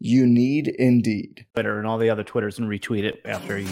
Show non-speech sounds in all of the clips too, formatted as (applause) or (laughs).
You need Indeed. Twitter and all the other Twitters and retweet it after you.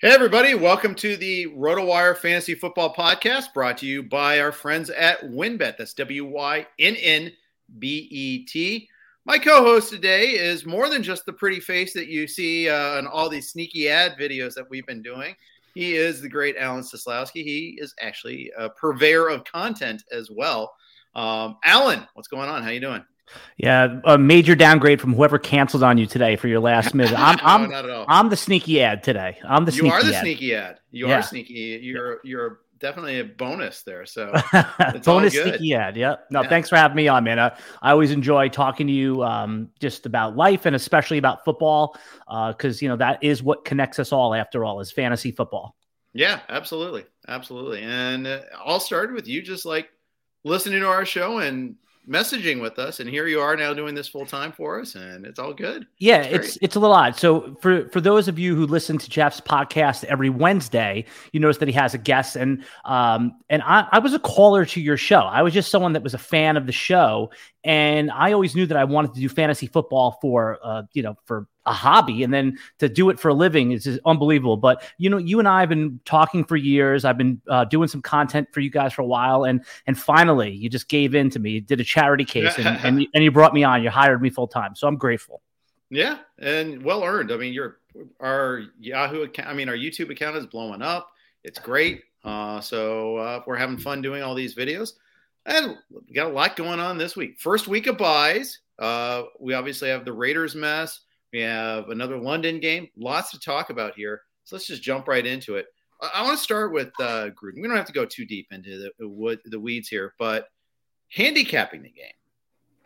Hey, everybody, welcome to the RotoWire Fantasy Football Podcast brought to you by our friends at WynnBET. That's W Y N N B E T. My co-host today is more than just the pretty face that you see uh, in all these sneaky ad videos that we've been doing. He is the great Alan Seslowsky. He is actually a purveyor of content as well. Um, Alan, what's going on? How you doing? Yeah, a major downgrade from whoever canceled on you today for your last (laughs) minute. I'm I'm, no, I'm the sneaky ad today. I'm the you sneaky are the ad. sneaky ad. You yeah. are sneaky. You're you're definitely a bonus there. So (laughs) bonus sticky ad. Yeah. No, yeah. thanks for having me on, man. I, I always enjoy talking to you um, just about life and especially about football because, uh, you know, that is what connects us all after all is fantasy football. Yeah, absolutely. Absolutely. And uh, all started with you just like listening to our show and messaging with us and here you are now doing this full time for us and it's all good. Yeah it's it's, it's a little odd. So for for those of you who listen to jeff's podcast every wednesday you notice that he has a guest and um and i, I was a caller to your show. I was just someone that was a fan of the show and I always knew that I wanted to do fantasy football for, uh, you know, for a hobby, and then to do it for a living is just unbelievable. But you know, you and I have been talking for years. I've been uh, doing some content for you guys for a while, and and finally, you just gave in to me. You did a charity case, and and you, (laughs) and you brought me on. You hired me full time, so I'm grateful. Yeah, and well earned. I mean, your our Yahoo account. I mean, our YouTube account is blowing up. It's great. Uh, so uh, we're having fun doing all these videos. And we got a lot going on this week. First week of buys. Uh, we obviously have the Raiders mess. We have another London game. Lots to talk about here. So let's just jump right into it. I, I want to start with uh, Gruden. We don't have to go too deep into the, the, weeds here, but handicapping the game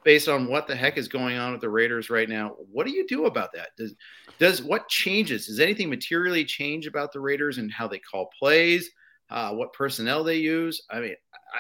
based on what the heck is going on with the Raiders right now. What do you do about that? Does does what changes? Does anything materially change about the Raiders and how they call plays? Uh, what personnel they use? I mean,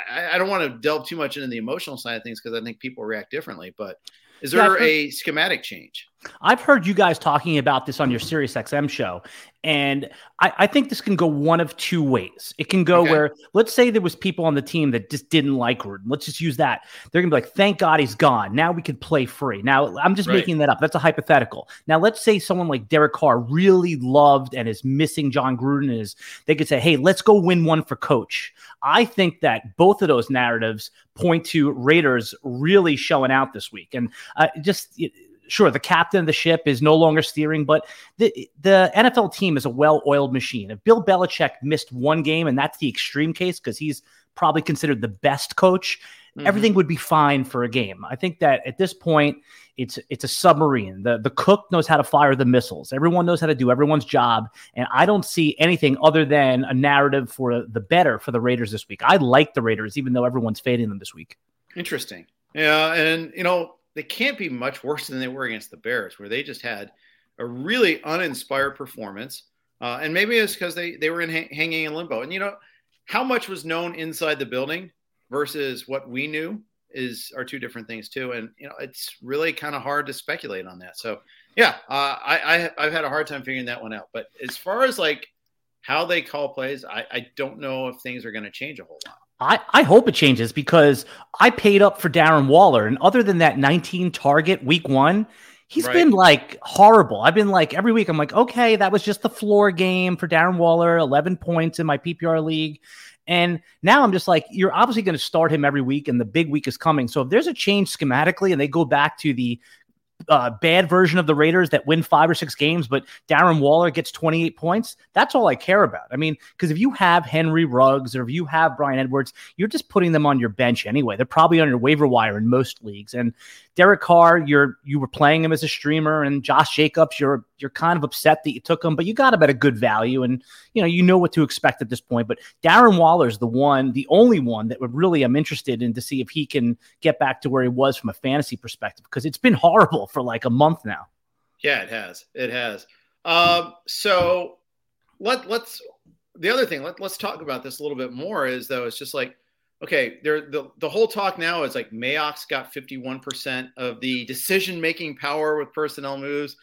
I, I don't want to delve too much into the emotional side of things because I think people react differently. But is there yeah, a schematic change? I've heard you guys talking about this on your Sirius XM show, and I, I, think this can go one of two ways. It can go okay. where, let's say there was people on the team that just didn't like Gruden. Let's just use that. They're gonna be like, "Thank God he's gone. Now we can play free." Now I'm just right. making that up. That's a hypothetical. Now let's say someone like Derek Carr really loved and is missing Jon Gruden. Is they could say, "Hey, let's go win one for Coach." I think that both of those narratives point to Raiders really showing out this week, and uh, just sure the captain of the ship is no longer steering, but the the NFL team is a well-oiled machine. If Bill Belichick missed one game, and that's the extreme case because he's probably considered the best coach, mm-hmm. everything would be fine for a game. I think that at this point, it's it's a submarine. The the cook knows how to fire the missiles. Everyone knows how to do everyone's job, and I don't see anything other than a narrative for the better for the Raiders this week. I like the Raiders, even though everyone's fading them this week. Interesting. Yeah, and you know they can't be much worse than they were against the Bears, where they just had a really uninspired performance. Uh, and maybe it's because they they were in ha- hanging in limbo. And you know, how much was known inside the building versus what we knew is are two different things too. And you know, it's really kind of hard to speculate on that. So yeah, uh, I, I have had a hard time figuring that one out. But as far as like how they call plays, I, I don't know if things are going to change a whole lot. I, I hope it changes because I paid up for Darren Waller. And other than that 19 target week one, He's right. been like horrible. I've been like every week, I'm like, okay, that was just the floor game for Darren Waller, 11 points in my PPR league. And now I'm just like, you're obviously going to start him every week, and the big week is coming. So if there's a change schematically and they go back to the uh, bad version of the Raiders that win five or six games, but Darren Waller gets 28 points. That's all I care about. I mean, because if you have Henry Ruggs or if you have Bryan Edwards, you're just putting them on your bench anyway. They're probably on your waiver wire in most leagues. And Derek Carr, you're you were playing him as a streamer, and Josh Jacobs, you're you're kind of upset that you took him, but you got him at a good value, and you know you know what to expect at this point. But Darren Waller's the one, the only one that would really I'm interested in to see if he can get back to where he was from a fantasy perspective because it's been horrible for like a month now. Yeah, it has. It has. Um, so let let's the other thing let, let's talk about this a little bit more is though it's just like okay, there the the whole talk now is like Mayock's got 51% of the decision making power with personnel moves.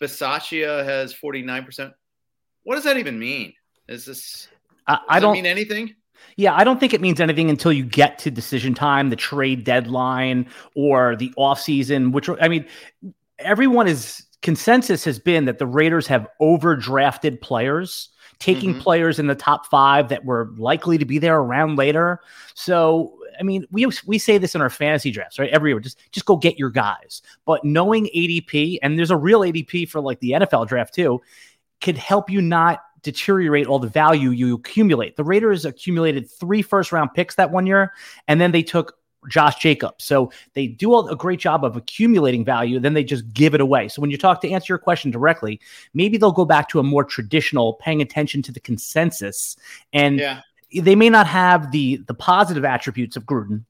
Bisaccia has 49%. What does that even mean? Is this I, I don't mean anything? Yeah, I don't think it means anything until you get to decision time, the trade deadline, or the offseason, which I mean, everyone is consensus has been that the Raiders have overdrafted players taking mm-hmm. players in the top five that were likely to be there around later. So, I mean, we we say this in our fantasy drafts, right? Every year, just just go get your guys. But knowing ADP, and there's a real ADP for like the NFL draft too, could help you not deteriorate all the value you accumulate. The Raiders accumulated three first round picks that one year, and then they took Josh Jacobs. So they do a great job of accumulating value, then they just give it away. So when you talk to answer your question directly, maybe they'll go back to a more traditional paying attention to the consensus and yeah. they may not have the the positive attributes of Gruden,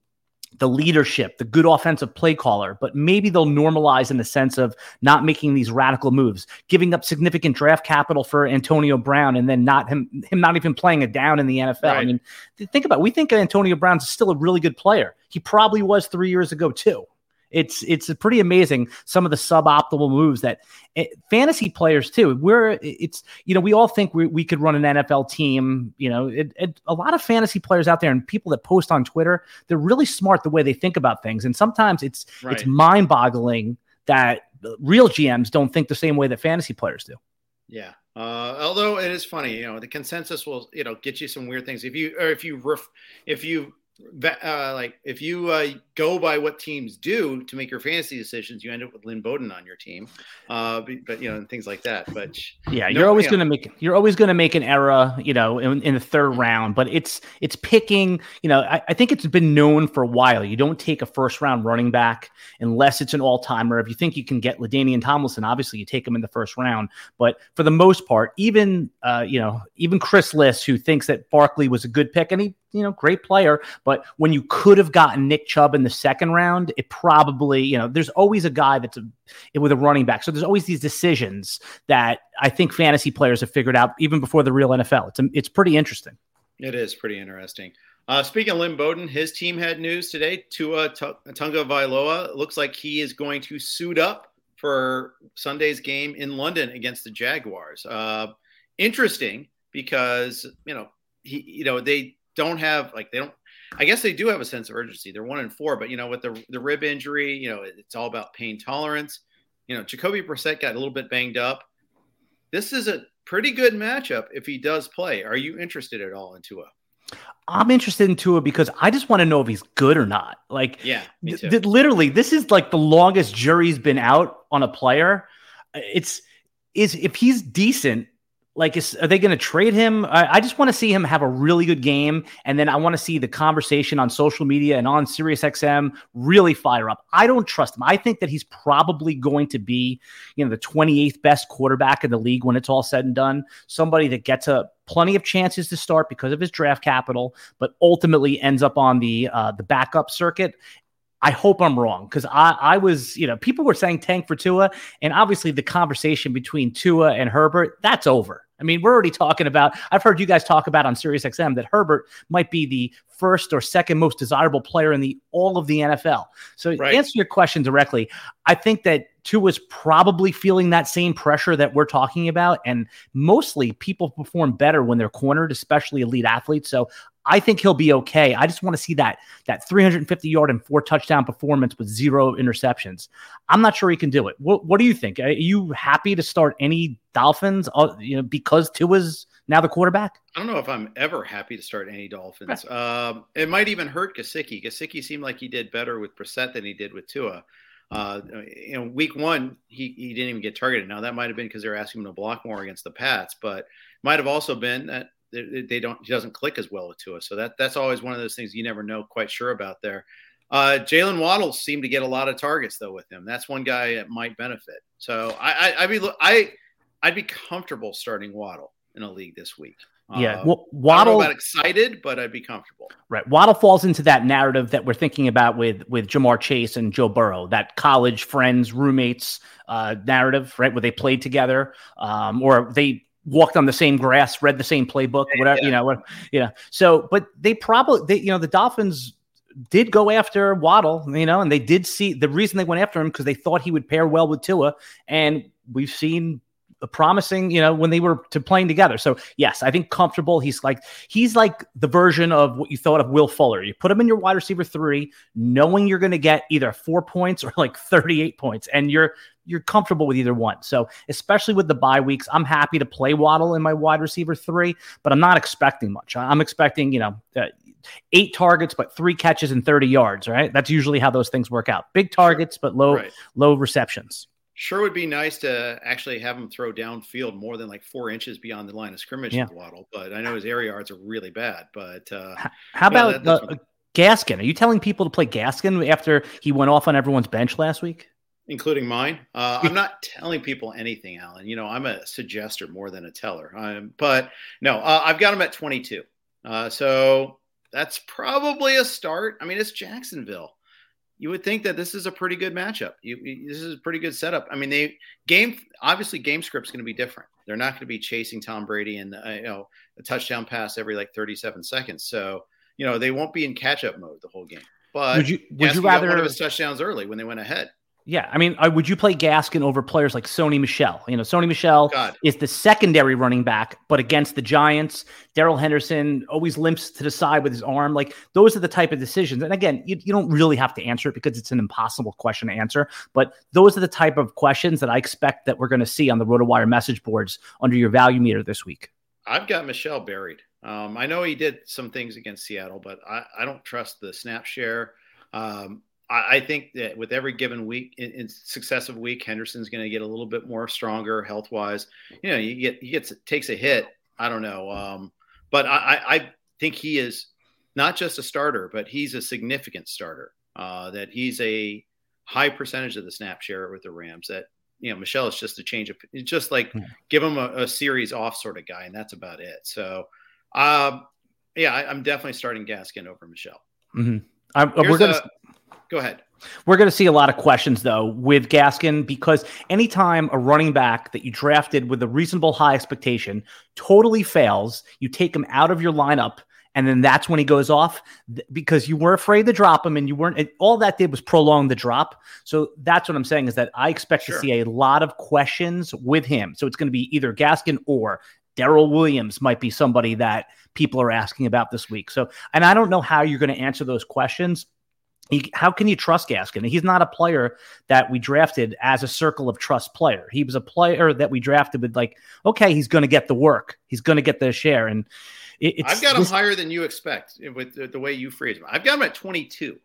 the leadership, the good offensive play caller, but maybe they'll normalize in the sense of not making these radical moves, giving up significant draft capital for Antonio Brown, and then not him him not even playing it down in the NFL. Right. I mean, think about it. we think Antonio Brown's still a really good player. He probably was three years ago too. It's it's pretty amazing some of the suboptimal moves that it, eh, fantasy players too. We're it's you know we all think we, we could run an NFL team. You know, it, it, a lot of fantasy players out there and people that post on Twitter, they're really smart the way they think about things, and sometimes it's right. it's mind boggling that real GMs don't think the same way that fantasy players do. Yeah. Uh, although it is funny, you know, the consensus will, you know, get you some weird things. If you, or if you, ref, if you uh, like if you uh, go by what teams do to make your fantasy decisions, you end up with Lynn Bowden on your team, uh, but, you know and things like that. But yeah, no, you're always you to make you're always going to make an error, you know, in, in, the third mm-hmm. round. But it's it's picking, you know, I, I, think it's been known for a while. You don't take a first round running back unless it's an all timer. If you think you can get LaDainian Tomlinson, obviously you take him in the first round. But for the most part, even uh, you know, even Chris Liss, who thinks that Barkley was a good pick, and he you know, great player. But when you could have gotten Nick Chubb in the second round, it probably, you know, there's always a guy that's a, with a running back. So there's always these decisions that I think fantasy players have figured out even before the real NFL. It's it's pretty interesting. It is pretty interesting. Uh, speaking of Lynn Bowden, his team had news today. Tua Tagovailoa looks like he is going to suit up for Sunday's game in London against the Jaguars. Uh, interesting because you know he you know they don't have like they don't. I guess they do have a sense of urgency. They're one and four, but you know, with the the rib injury, you know, it's all about pain tolerance. You know, Jacoby Brissett got a little bit banged up. This is a pretty good matchup if he does play. Are you interested at all in Tua? I'm interested in Tua because I just want to know if he's good or not. Like, yeah, th- th- literally, this is like the longest jury's been out on a player. It's is if he's decent, like, is, are they going to trade him? I, I just want to see him have a really good game, and then I want to see the conversation on social media and on SiriusXM really fire up. I don't trust him. I think that he's probably going to be, you know, the 28th best quarterback in the league when it's all said and done. Somebody that gets a plenty of chances to start because of his draft capital, but ultimately ends up on the uh, the backup circuit. I hope I'm wrong because I, I was, you know, people were saying tank for Tua, and obviously the conversation between Tua and Herbert, that's over. I mean, we're already talking about, I've heard you guys talk about on SiriusXM that Herbert might be the first or second most desirable player in the all of the NFL. So right. answer your question directly, I think that Tua's probably feeling that same pressure that we're talking about. And mostly people perform better when they're cornered, especially elite athletes. So I think he'll be okay. I just want to see that that 350 yard and four touchdown performance with zero interceptions. I'm not sure he can do it. What, what do you think? Are you happy to start any Dolphins? Uh, you know, because Tua's now the quarterback. I don't know if I'm ever happy to start any Dolphins. Um, it might even hurt Gesicki. Gesicki seemed like he did better with Brissett than he did with Tua. Uh, know, week one, he, he didn't even get targeted. Now, that might have been because they were asking him to block more against the Pats, but might have also been that they, they don't, he doesn't click as well with Tua. So that, that's always one of those things you never know quite sure about there. Uh, Jaylen Waddle seemed to get a lot of targets though with him. That's one guy that might benefit. So I, I, I'd be, I, I'd be comfortable starting Waddle in a league this week. Yeah, uh, well, Waddle. about excited, but I'd be comfortable. Right, Waddle falls into that narrative that we're thinking about with with Ja'Marr Chase and Joe Burrow, that college friends, roommates uh, narrative, right, where they played together, um, or they walked on the same grass, read the same playbook, whatever yeah. you know, what you know. So, but they probably, they, you know, the Dolphins did go after Waddle, you know, and they did see the reason they went after him because they thought he would pair well with Tua, and we've seen promising, you know, when they were to playing together. So yes, I think comfortable. He's like he's like the version of what you thought of Will Fuller. You put him in your wide receiver three, knowing you're going to get either four points or like 38 points, and you're you're comfortable with either one. So especially with the bye weeks, I'm happy to play Waddle in my wide receiver three, but I'm not expecting much. I'm expecting, you know. Uh, eight targets but three catches and 30 yards right that's usually how those things work out big targets but low right. low receptions Sure would be nice to actually have him throw downfield more than like four inches beyond the line of scrimmage yeah. with Waddle, but I know his air yards are really bad. But uh, how about that, uh, Gaskin? Are you telling people to play Gaskin after he went off on everyone's bench last week? Including mine. Uh, I'm not telling people anything, Alan. You know, I'm a suggester more than a teller. Um, but no, uh, I've got him at 22. Uh, so that's probably a start. I mean, it's Jacksonville you would think that this is a pretty good matchup. You, you, this is a pretty good setup. I mean, they game obviously game script's going to be different. They're not going to be chasing Tom Brady and uh, you know a touchdown pass every like 37 seconds. So you know they won't be in catch up mode the whole game. But would you would you rather one of his touchdowns early when they went ahead? Yeah, I mean, would you play Gaskin over players like Sony Michel? You know, Sony Michel God. is the secondary running back, but against the Giants, Darrell Henderson always limps to the side with his arm. Like those are the type of decisions. And again, you, you don't really have to answer it because it's an impossible question to answer. But those are the type of questions that I expect that we're going to see on the RotoWire message boards under your value meter this week. I've got Michel buried. Um, I know he did some things against Seattle, but I, I don't trust the snap share. Um, I, think that with every given week, in, in successive week, Henderson's going to get a little bit more stronger health wise. You know, you get he gets takes a hit. I don't know, um, but I, I think he is not just a starter, but he's a significant starter. Uh, that he's a high percentage of the snap share with the Rams. That you know, Michel is just a change of, just like yeah. give him a, a, series off sort of guy, and that's about it. So, um, yeah, I, am definitely starting Gaskin over Michel. Mm-hmm. I, we're gonna. Go ahead. We're going to see a lot of questions though with Gaskin because anytime a running back that you drafted with a reasonable high expectation totally fails, you take him out of your lineup and then that's when he goes off because you were afraid to drop him and you weren't all that did was prolong the drop so that's what i'm saying is that i expect sure. to see a lot of questions with him so it's going to be either gaskin or Darrel Williams might be somebody that people are asking about this week. So, and I don't know how you're going to answer those questions he, how can you trust Gaskin? He's not a player that we drafted as a circle of trust player. He was a player that we drafted with like, okay, he's going to get the work, he's going to get the share, and it, I've got him higher than you expect with the, the, way you phrase him. I've got him at 22.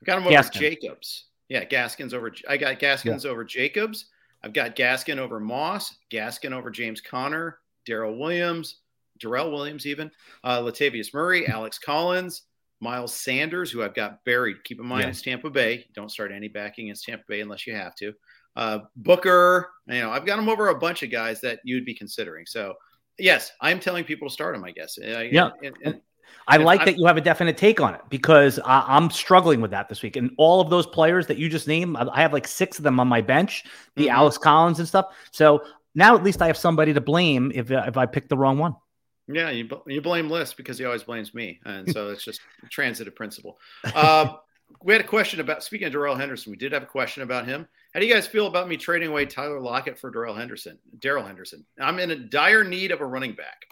I've got him over Gaskin. Jacobs. Yeah, Gaskin's over. I got Gaskins yeah. over Jacobs. I've got Gaskin over Moss. Gaskin over James Conner, Darrel Williams, Darrel Williams, even uh, Latavius Murray, (laughs) Alex Collins. Miles Sanders, who I've got buried. Keep in mind, yeah. it's Tampa Bay. Don't start any backing against Tampa Bay unless you have to. Uh, Booker, you know, I've got him over a bunch of guys that you'd be considering. So, yes, I'm telling people to start him. I guess. Yeah. And, and, I like I'm, that you have a definite take on it because I, am struggling with that this week. And all of those players that you just named, I have like six of them on my bench, the mm-hmm. Alex Collins and stuff. So now at least I have somebody to blame if if I pick the wrong one. Yeah, you you blame Liss because he always blames me, and so it's just (laughs) transitive principle. Uh, we had a question about speaking of Darrell Henderson. We did have a question about him. How do you guys feel about me trading away Tyler Lockett for Darrell Henderson? Darrell Henderson. I'm in a dire need of a running back.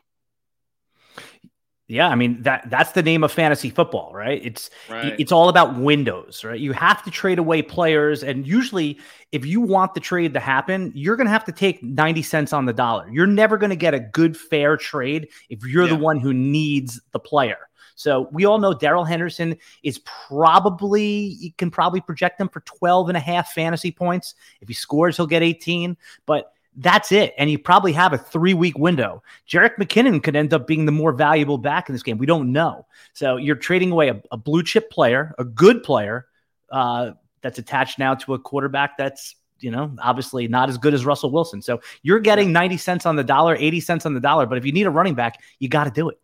Yeah, I mean that that's the name of fantasy football, right? It's Right. it's all about windows, right? You have to trade away players and usually if you want the trade to happen, you're going to have to take 90 cents on the dollar. You're never going to get a good fair trade if you're the one who needs the player. So we all know Darrell Henderson is probably you can probably project him for 12 and a half fantasy points. If he scores, he'll get 18, but that's it. And you probably have a three week window. Jerick McKinnon could end up being the more valuable back in this game. We don't know. So you're trading away a, a blue chip player, a good player uh, that's attached now to a quarterback that's, you know, obviously not as good as Russell Wilson. So you're getting 90 cents on the dollar, 80 cents on the dollar. But if you need a running back, you got to do it.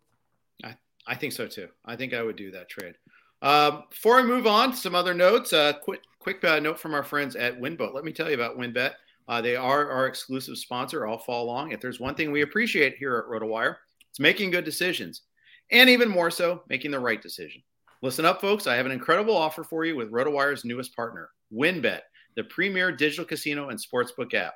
I think so too. I think I would do that trade. Um, before I move on, some other notes. Uh, quick, quick uh, note from our friends at WynnBET. Let me tell you about WynnBET. Uh, they are our exclusive sponsor all fall long. If there's one thing we appreciate here at RotoWire, it's making good decisions, and even more so, making the right decision. Listen up, folks. I have an incredible offer for you with RotoWire's newest partner, WynnBET, the premier digital casino and sportsbook app.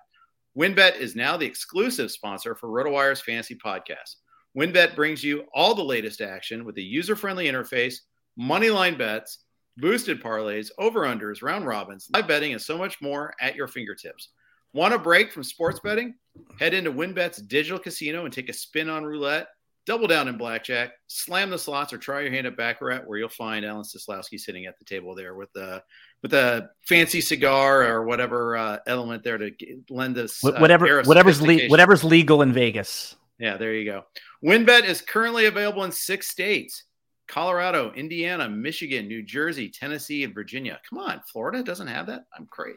WynnBET is now the exclusive sponsor for RotoWire's fantasy podcast. WynnBET brings you all the latest action with a user friendly interface, money line bets, boosted parlays, over unders, round robins, live betting, and so much more at your fingertips. Want a break from sports betting? Head into WynnBET's digital casino and take a spin on roulette, double down in blackjack, slam the slots, or try your hand at Baccarat, where you'll find Alan Seslowsky sitting at the table there with the with a fancy cigar or whatever uh, element there to lend us uh, whatever, whatever's le- whatever's legal in Vegas. Yeah, there you go. WynnBET is currently available in six states Colorado, Indiana, Michigan, New Jersey, Tennessee, and Virginia. Come on, Florida doesn't have that? I'm great.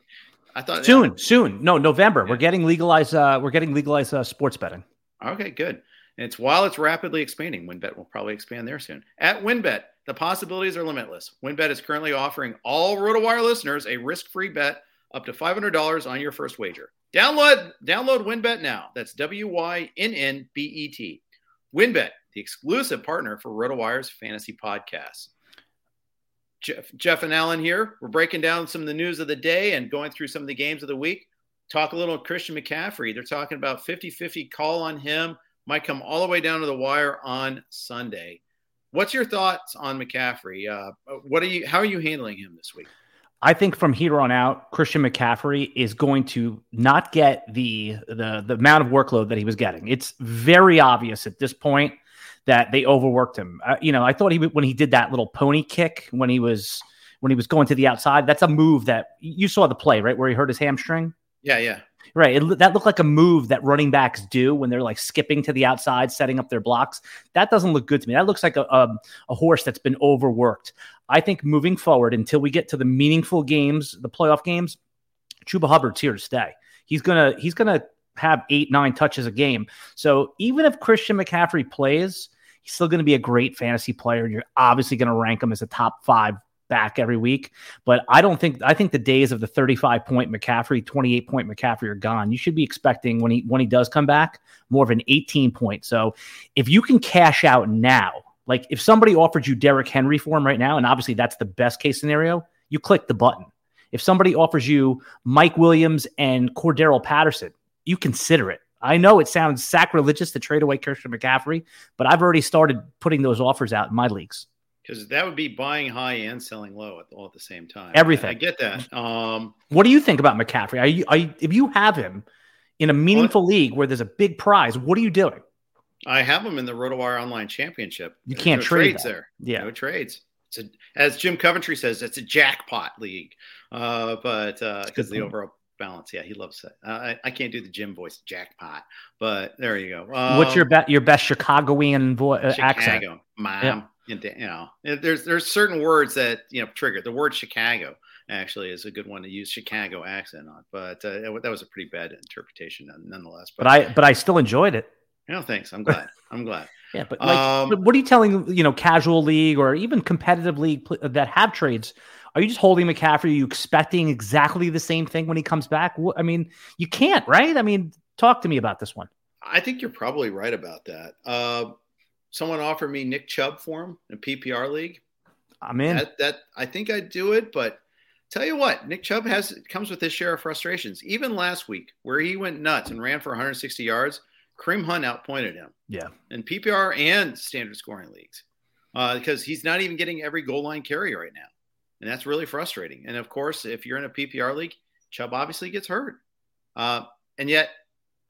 I thought Soon, soon. No, November. Yeah. We're getting legalized. Uh, we're getting legalized uh, sports betting. Okay, good. And it's while it's rapidly expanding. WynnBET will probably expand there soon. At WynnBET, the possibilities are limitless. WynnBET is currently offering all RotoWire listeners a risk-free bet up to $500 on your first wager. Download download WynnBET now. That's W Y N N B E T. WynnBET, the exclusive partner for RotoWire's fantasy podcasts. Jeff, Jeff and Alan here. We're breaking down some of the news of the day and going through some of the games of the week. Talk a little Christian McCaffrey. They're talking about 50 50 call on him. Might come all the way down to the wire on Sunday. What's your thoughts on McCaffrey? Uh, what are you? How are you handling him this week? I think from here on out, Christian McCaffrey is going to not get the the the amount of workload that he was getting. It's very obvious at this point that they overworked him. Uh, you know, I thought he when he did that little pony kick when he was when he was going to the outside. That's a move that you saw the play right where he hurt his hamstring. Yeah, yeah. Right. It, that looked like a move that running backs do when they're like skipping to the outside, setting up their blocks. That doesn't look good to me. That looks like a, a, a horse that's been overworked. I think moving forward until we get to the meaningful games, the playoff games, Chuba Hubbard's here to stay. He's gonna he's gonna have eight nine touches a game. So even if Christian McCaffrey plays, he's still going to be a great fantasy player. You're obviously going to rank him as a top five back every week. But I don't think I think the days of the 35 point McCaffrey, 28 point McCaffrey are gone. You should be expecting when he when he does come back more of an 18 point. So if you can cash out now, like if somebody offered you Derrick Henry for him right now, and obviously that's the best case scenario, you click the button. If somebody offers you Mike Williams and Cordarrelle Patterson, you consider it. I know it sounds sacrilegious to trade away Christian McCaffrey, but I've already started putting those offers out in my leagues. Because that would be buying high and selling low at, all at the same time. Everything. I, I get that. Um, What do you think about McCaffrey? Are you, are you, if you have him in a meaningful league where there's a big prize, what are you doing? I have him in the RotoWire Online Championship. You There's can't no trade trades that. there. Yeah. No trades. It's a, as Jim Coventry says, it's a jackpot league. Uh, but because good the overall balance, yeah, he loves that. Uh, I, I can't do the Jim voice, jackpot. But there you go. Um, What's your be- your best Chicagoan voice uh, accent? Chicago, mom. Yeah. and, You know, there's there's certain words that you know trigger. The word Chicago actually is a good one to use Chicago accent on. But uh, that was a pretty bad interpretation, none- nonetheless. But I but I still enjoyed it. No, thanks. I'm glad. I'm glad. (laughs) Yeah, but like, Um, what are you telling you know casual league or even competitive league pl- that have trades? Are you just holding McCaffrey? Are you expecting exactly the same thing when he comes back? I mean, you can't, right? I mean, talk to me about this one. I think you're probably right about that. Uh, someone offered me Nick Chubb for him in a PPR league. I'm in. That, that I think I'd do it, but tell you what, Nick Chubb has comes with his share of frustrations. Even last week, where he went nuts and ran for 160 yards, Kareem Hunt outpointed him. Yeah. In PPR and standard scoring leagues. Uh, because he's not even getting every goal line carry right now. And that's really frustrating. And of course, if you're in a PPR league, Chubb obviously gets hurt. Uh, and yet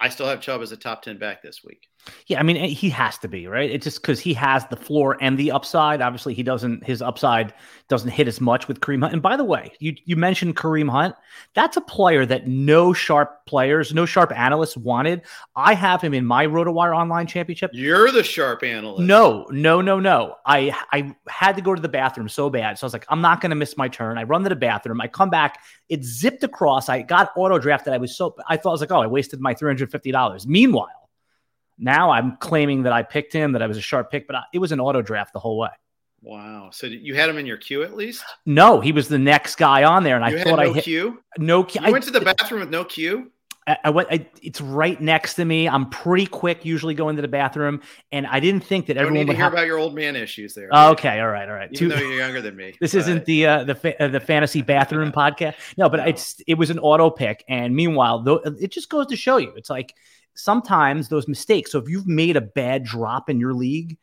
I still have Chubb as a top 10 back this week. Yeah, I mean, eh, he has to be, right? It's just because he has the floor and the upside. Obviously, he doesn't, his upside doesn't hit as much with Kareem Hunt. And by the way, you, you mentioned Kareem Hunt. That's a player that no sharp players, no sharp analysts wanted. I have him in my RotoWire online championship. You're the sharp analyst. No, no, no, no. I, I had to go to the bathroom so bad. So I was like, I'm not going to miss my turn. I run to the bathroom. I come back. It zipped across. I got auto drafted. I was so, I thought I was like, oh, I wasted my $350. Meanwhile, now I'm claiming that I picked him, that I was a sharp pick, but I, it was an auto draft the whole way. Wow. So you had him in your queue at least? No, he was the next guy on there, and you I thought no I hit queue. no queue. You went to the bathroom with no queue. I, I went. I, it's right next to me. I'm pretty quick usually going to the bathroom, and I didn't think that everyone would hear have. about your old man issues there. Oh, okay, all right, all right. Even Two- though you're younger than me. (laughs) This but- isn't the uh, the fa- uh, the fantasy bathroom (laughs) podcast. No, but No. it's it was an auto pick, and meanwhile, though, it just goes to show you, it's like sometimes those mistakes. So if you've made a bad drop in your league,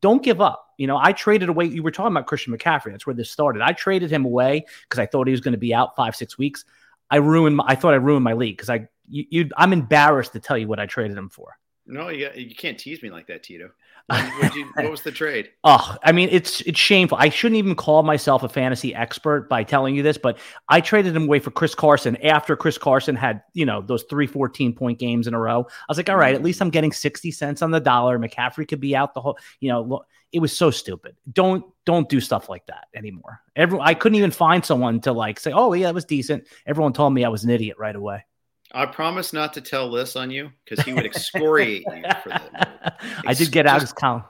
don't give up. You know, I traded away. You were talking about Christian McCaffrey. That's where this started. I traded him away because I thought he was going to be out five six weeks. I ruined. My, I thought I ruined my league because I you, you I'm embarrassed to tell you what I traded him for. No, you, you can't tease me like that, Tito. You, what was the trade? (laughs) Oh, I mean, it's it's shameful. I shouldn't even call myself a fantasy expert by telling you this, but I traded him away for Chris Carson after Chris Carson had, you know, those three 14 point games in a row. I was like, all right, at least I'm getting 60 cents on the dollar. McCaffrey could be out the whole, you know, it was so stupid. Don't don't do stuff like that anymore. Every I couldn't even find someone to like say, oh yeah, that was decent. Everyone told me I was an idiot right away. I promise not to tell this on you because he would excoriate you for that. (laughs) I did get Alex Collins.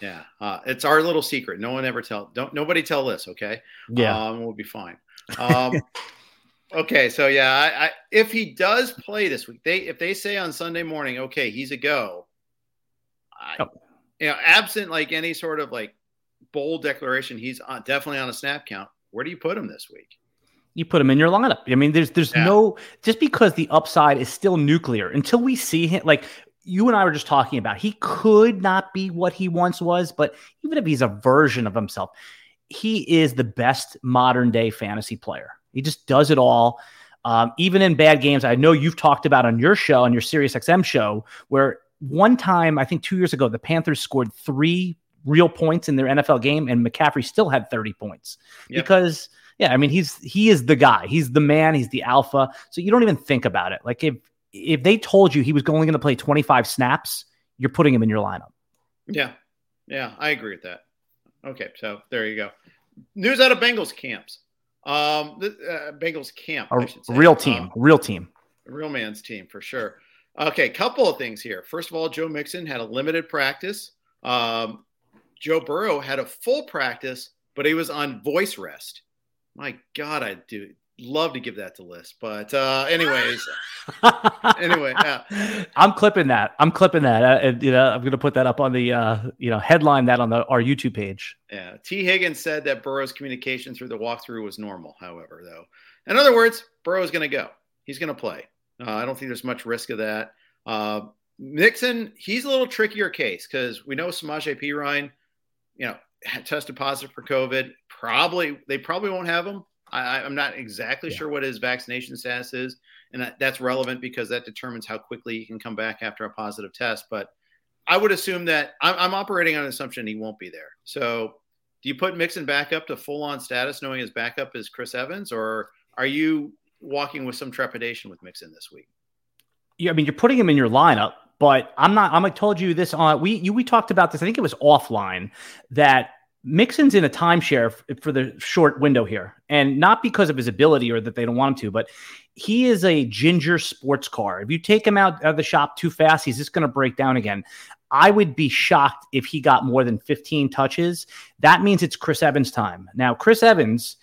Yeah, uh, it's our little secret. No one ever tell. Don't nobody tell this. Okay. Yeah. um, we'll be fine. Um, (laughs) okay, so yeah, I, I, if he does play this week, they if they say on Sunday morning, okay, he's a go. I, Oh. You know, absent like any sort of like bold declaration, he's on, definitely on a snap count. Where do you put him this week? You put him in your lineup. I mean, there's there's Yeah. no just because the upside is still nuclear until we see him like you and I were just talking about. He could not be what he once was, but even if he's a version of himself, he is the best modern day fantasy player. He just does it all. Um, even in bad games, I know you've talked about on your show, on your Sirius XM show, where one time, I think two years ago, the Panthers scored three real points in their NFL game, and McCaffrey still had 30 points Yep. because yeah, I mean he's he is the guy. He's the man. He's the alpha. So you don't even think about it. Like if if they told you he was only going to play 25 snaps, you're putting him in your lineup. Yeah, yeah, I agree with that. Okay, so there you go. News out of Bengals camps. Um, the, uh, Bengals camp, A I should say. real Um, team, real team. Real man's team for sure. Okay, couple of things here. First of all, Joe Mixon had a limited practice. Um, Joe Burrow had a full practice, but he was on voice rest. My God, I do love to give that to Liss, but uh, anyways, (laughs) anyway, yeah. I'm clipping that. I'm clipping that. Uh, and, you know, I'm going to put that up on the uh, you know headline that on the our YouTube page. yeah. Tee Higgins said that Burrow's communication through the walkthrough was normal. However, though, in other words, Burrow's going to go. He's going to play. Uh, I don't think there's much risk of that. Uh, Mixon, he's a little trickier case because we know Samaje Perine, you know, had tested positive for COVID. Probably they probably won't have him. I, I'm not exactly Yeah. sure what his vaccination status is, and that, that's relevant because that determines how quickly he can come back after a positive test. But I would assume that I'm, I'm operating on an assumption he won't be there. So, do you put Mixon back up to full on status, knowing his backup is Chris Evans, or are you walking with some trepidation with Mixon this week? Yeah, I mean, you're putting him in your lineup, but I'm not. I'm. I told you this on we you we talked about this. I think it was offline that Mixon's in a timeshare for the short window here, and not because of his ability or that they don't want him to, but he is a ginger sports car. If you take him out of the shop too fast, he's just going to break down again. I would be shocked if he got more than 15 touches. That means it's Chris Evans' time. Now, Chris Evans,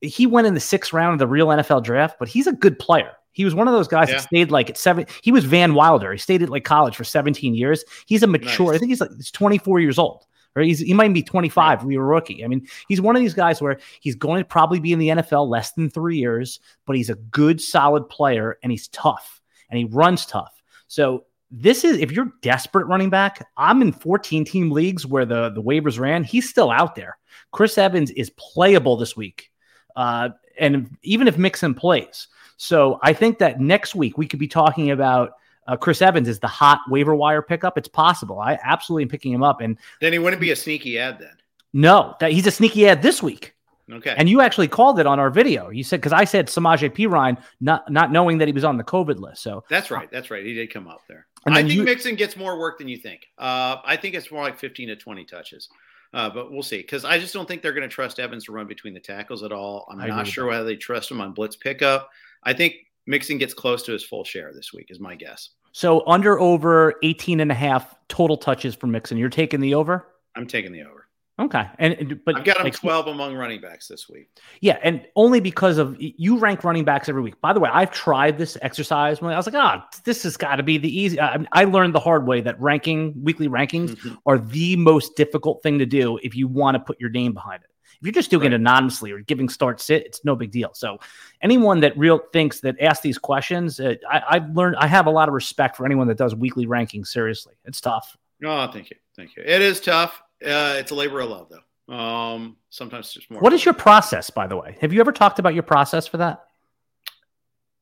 he went in the sixth round of the real NFL draft, but he's a good player. He was one of those guys Yeah. that stayed like at seven. He was Van Wilder. He stayed at like college for 17 years. He's a mature. Nice. I think he's like he's 24 years old, or he's he might be 25. we were rookie. I mean, he's one of these guys where he's going to probably be in the NFL less than three years, but he's a good, solid player and he's tough and he runs tough. So this is if you're desperate running back, I'm in 14 team leagues where the the waivers ran. He's still out there. Chris Evans is playable this week, uh, and even if Mixon plays, so I think that next week we could be talking about uh, Chris Evans is the hot waiver wire pickup. It's possible. I absolutely am picking him up, and then he wouldn't be a sneaky ad then. No, that he's a sneaky ad this week. Okay. And you actually called it on our video. You said because I said Samaje Perine, not not knowing that he was on the COVID list. So that's right. That's right. He did come up there. And I think you, Mixon gets more work than you think. Uh, I think it's more like 15 to 20 touches. Uh, but we'll see because I just don't think they're going to trust Evans to run between the tackles at all. I'm I not sure whether they trust him on blitz pickup. I think Mixon gets close to his full share this week, is my guess. So under over 18 and a half total touches for Mixon. You're taking the over? I'm taking the over. Okay, and but I've got him like, twelve among running backs this week. Yeah, and only because of you rank running backs every week. By the way, I've tried this exercise. When I was like, ah, oh, this has got to be the easy. I, I, learned the hard way that ranking weekly rankings mm-hmm. are the most difficult thing to do if you want to put your name behind it. If you're just doing right. it anonymously or giving start sit, it's no big deal. So, anyone that real thinks that asks these questions, uh, I, I've learned. I have a lot of respect for anyone that does weekly rankings. Seriously, it's tough. Oh, thank you, thank you. It is tough. Uh, it's a labor of love, though. Um, sometimes it's just more. What is your process, by the way? Have you ever talked about your process for that?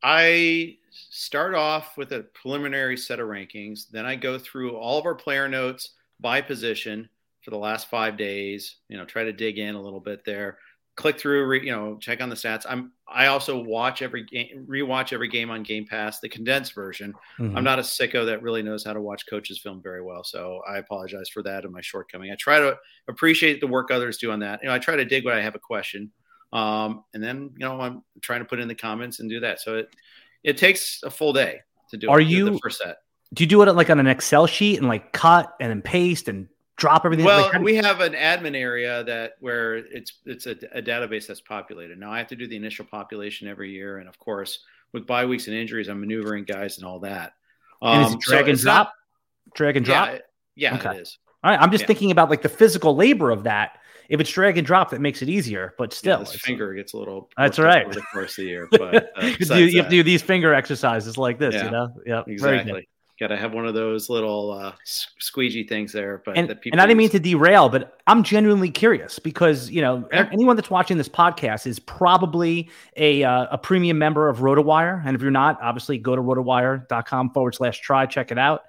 I start off with a preliminary set of rankings. Then I go through all of our player notes by position for the last five days. You know, try to dig in a little bit there click through, re, you know, check on the stats. I'm I also watch every game, rewatch every game on Game Pass, the condensed version. Mm-hmm. I'm not a sicko that really knows how to watch coaches film very well, so I apologize for that and my shortcoming. I try to appreciate the work others do on that. You know, I try to dig when I have a question, um, and then you know I'm trying to put in the comments and do that. So it it takes a full day to do. Are it, you the first set? Do you do it like on an Excel sheet and like cut and then paste and drop everything? Well, like, we have an admin area that where it's it's a, a, database that's populated. Now I have to do the initial population every year, and of course, with bye weeks and injuries, I'm maneuvering guys and all that. Um, and drag so and drop, not, drag and drop. Yeah, yeah okay. it is. All right, I'm just yeah. thinking about like the physical labor of that. If it's drag and drop, that makes it easier. But still, yeah, this finger gets a little. That's right. Over the course of the year, (laughs) but uh, you, you, have to do these finger exercises like this. You know, yeah, exactly got to have one of those little uh, squeegee things there. But and, and I didn't mean to derail, but I'm genuinely curious because you know yeah. anyone that's watching this podcast is probably a uh, a premium member of RotoWire, and if you're not, obviously go to rotowire.com forward slash try check it out.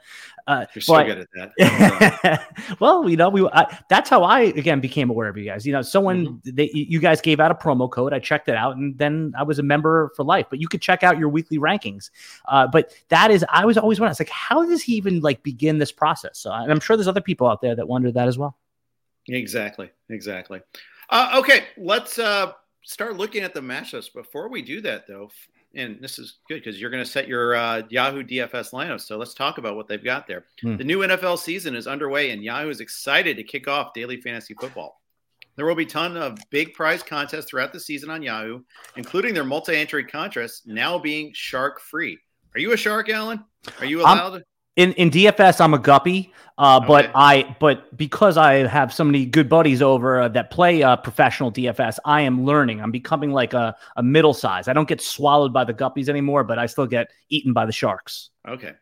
Uh, You're so but, good at that. (laughs) well, you know, we I, that's how I again became aware of you guys. You know, someone mm-hmm. they, you guys gave out a promo code. I checked it out, and then I was a member for life. But you could check out your weekly rankings. Uh, but that is, I was always wondering, it's like, how does he even like begin this process? So, and I'm sure there's other people out there that wonder that as well. Exactly, exactly. Uh, okay, let's uh, start looking at the matchups. Before we do that, though, and this is good because you're going to set your uh, Yahoo DFS lineup. So let's talk about what they've got there. Hmm. The new NFL season is underway, and Yahoo is excited to kick off daily fantasy football. There will be a ton of big prize contests throughout the season on Yahoo, including their multi-entry contests now being shark free. Are you a shark, Alan? Are you allowed? I'm, in in DFS, I'm a guppy, uh, okay. but I but because I have so many good buddies over uh, that play uh, professional DFS, I am learning. I'm becoming like a, a middle size. I don't get swallowed by the guppies anymore, but I still get eaten by the sharks. Okay,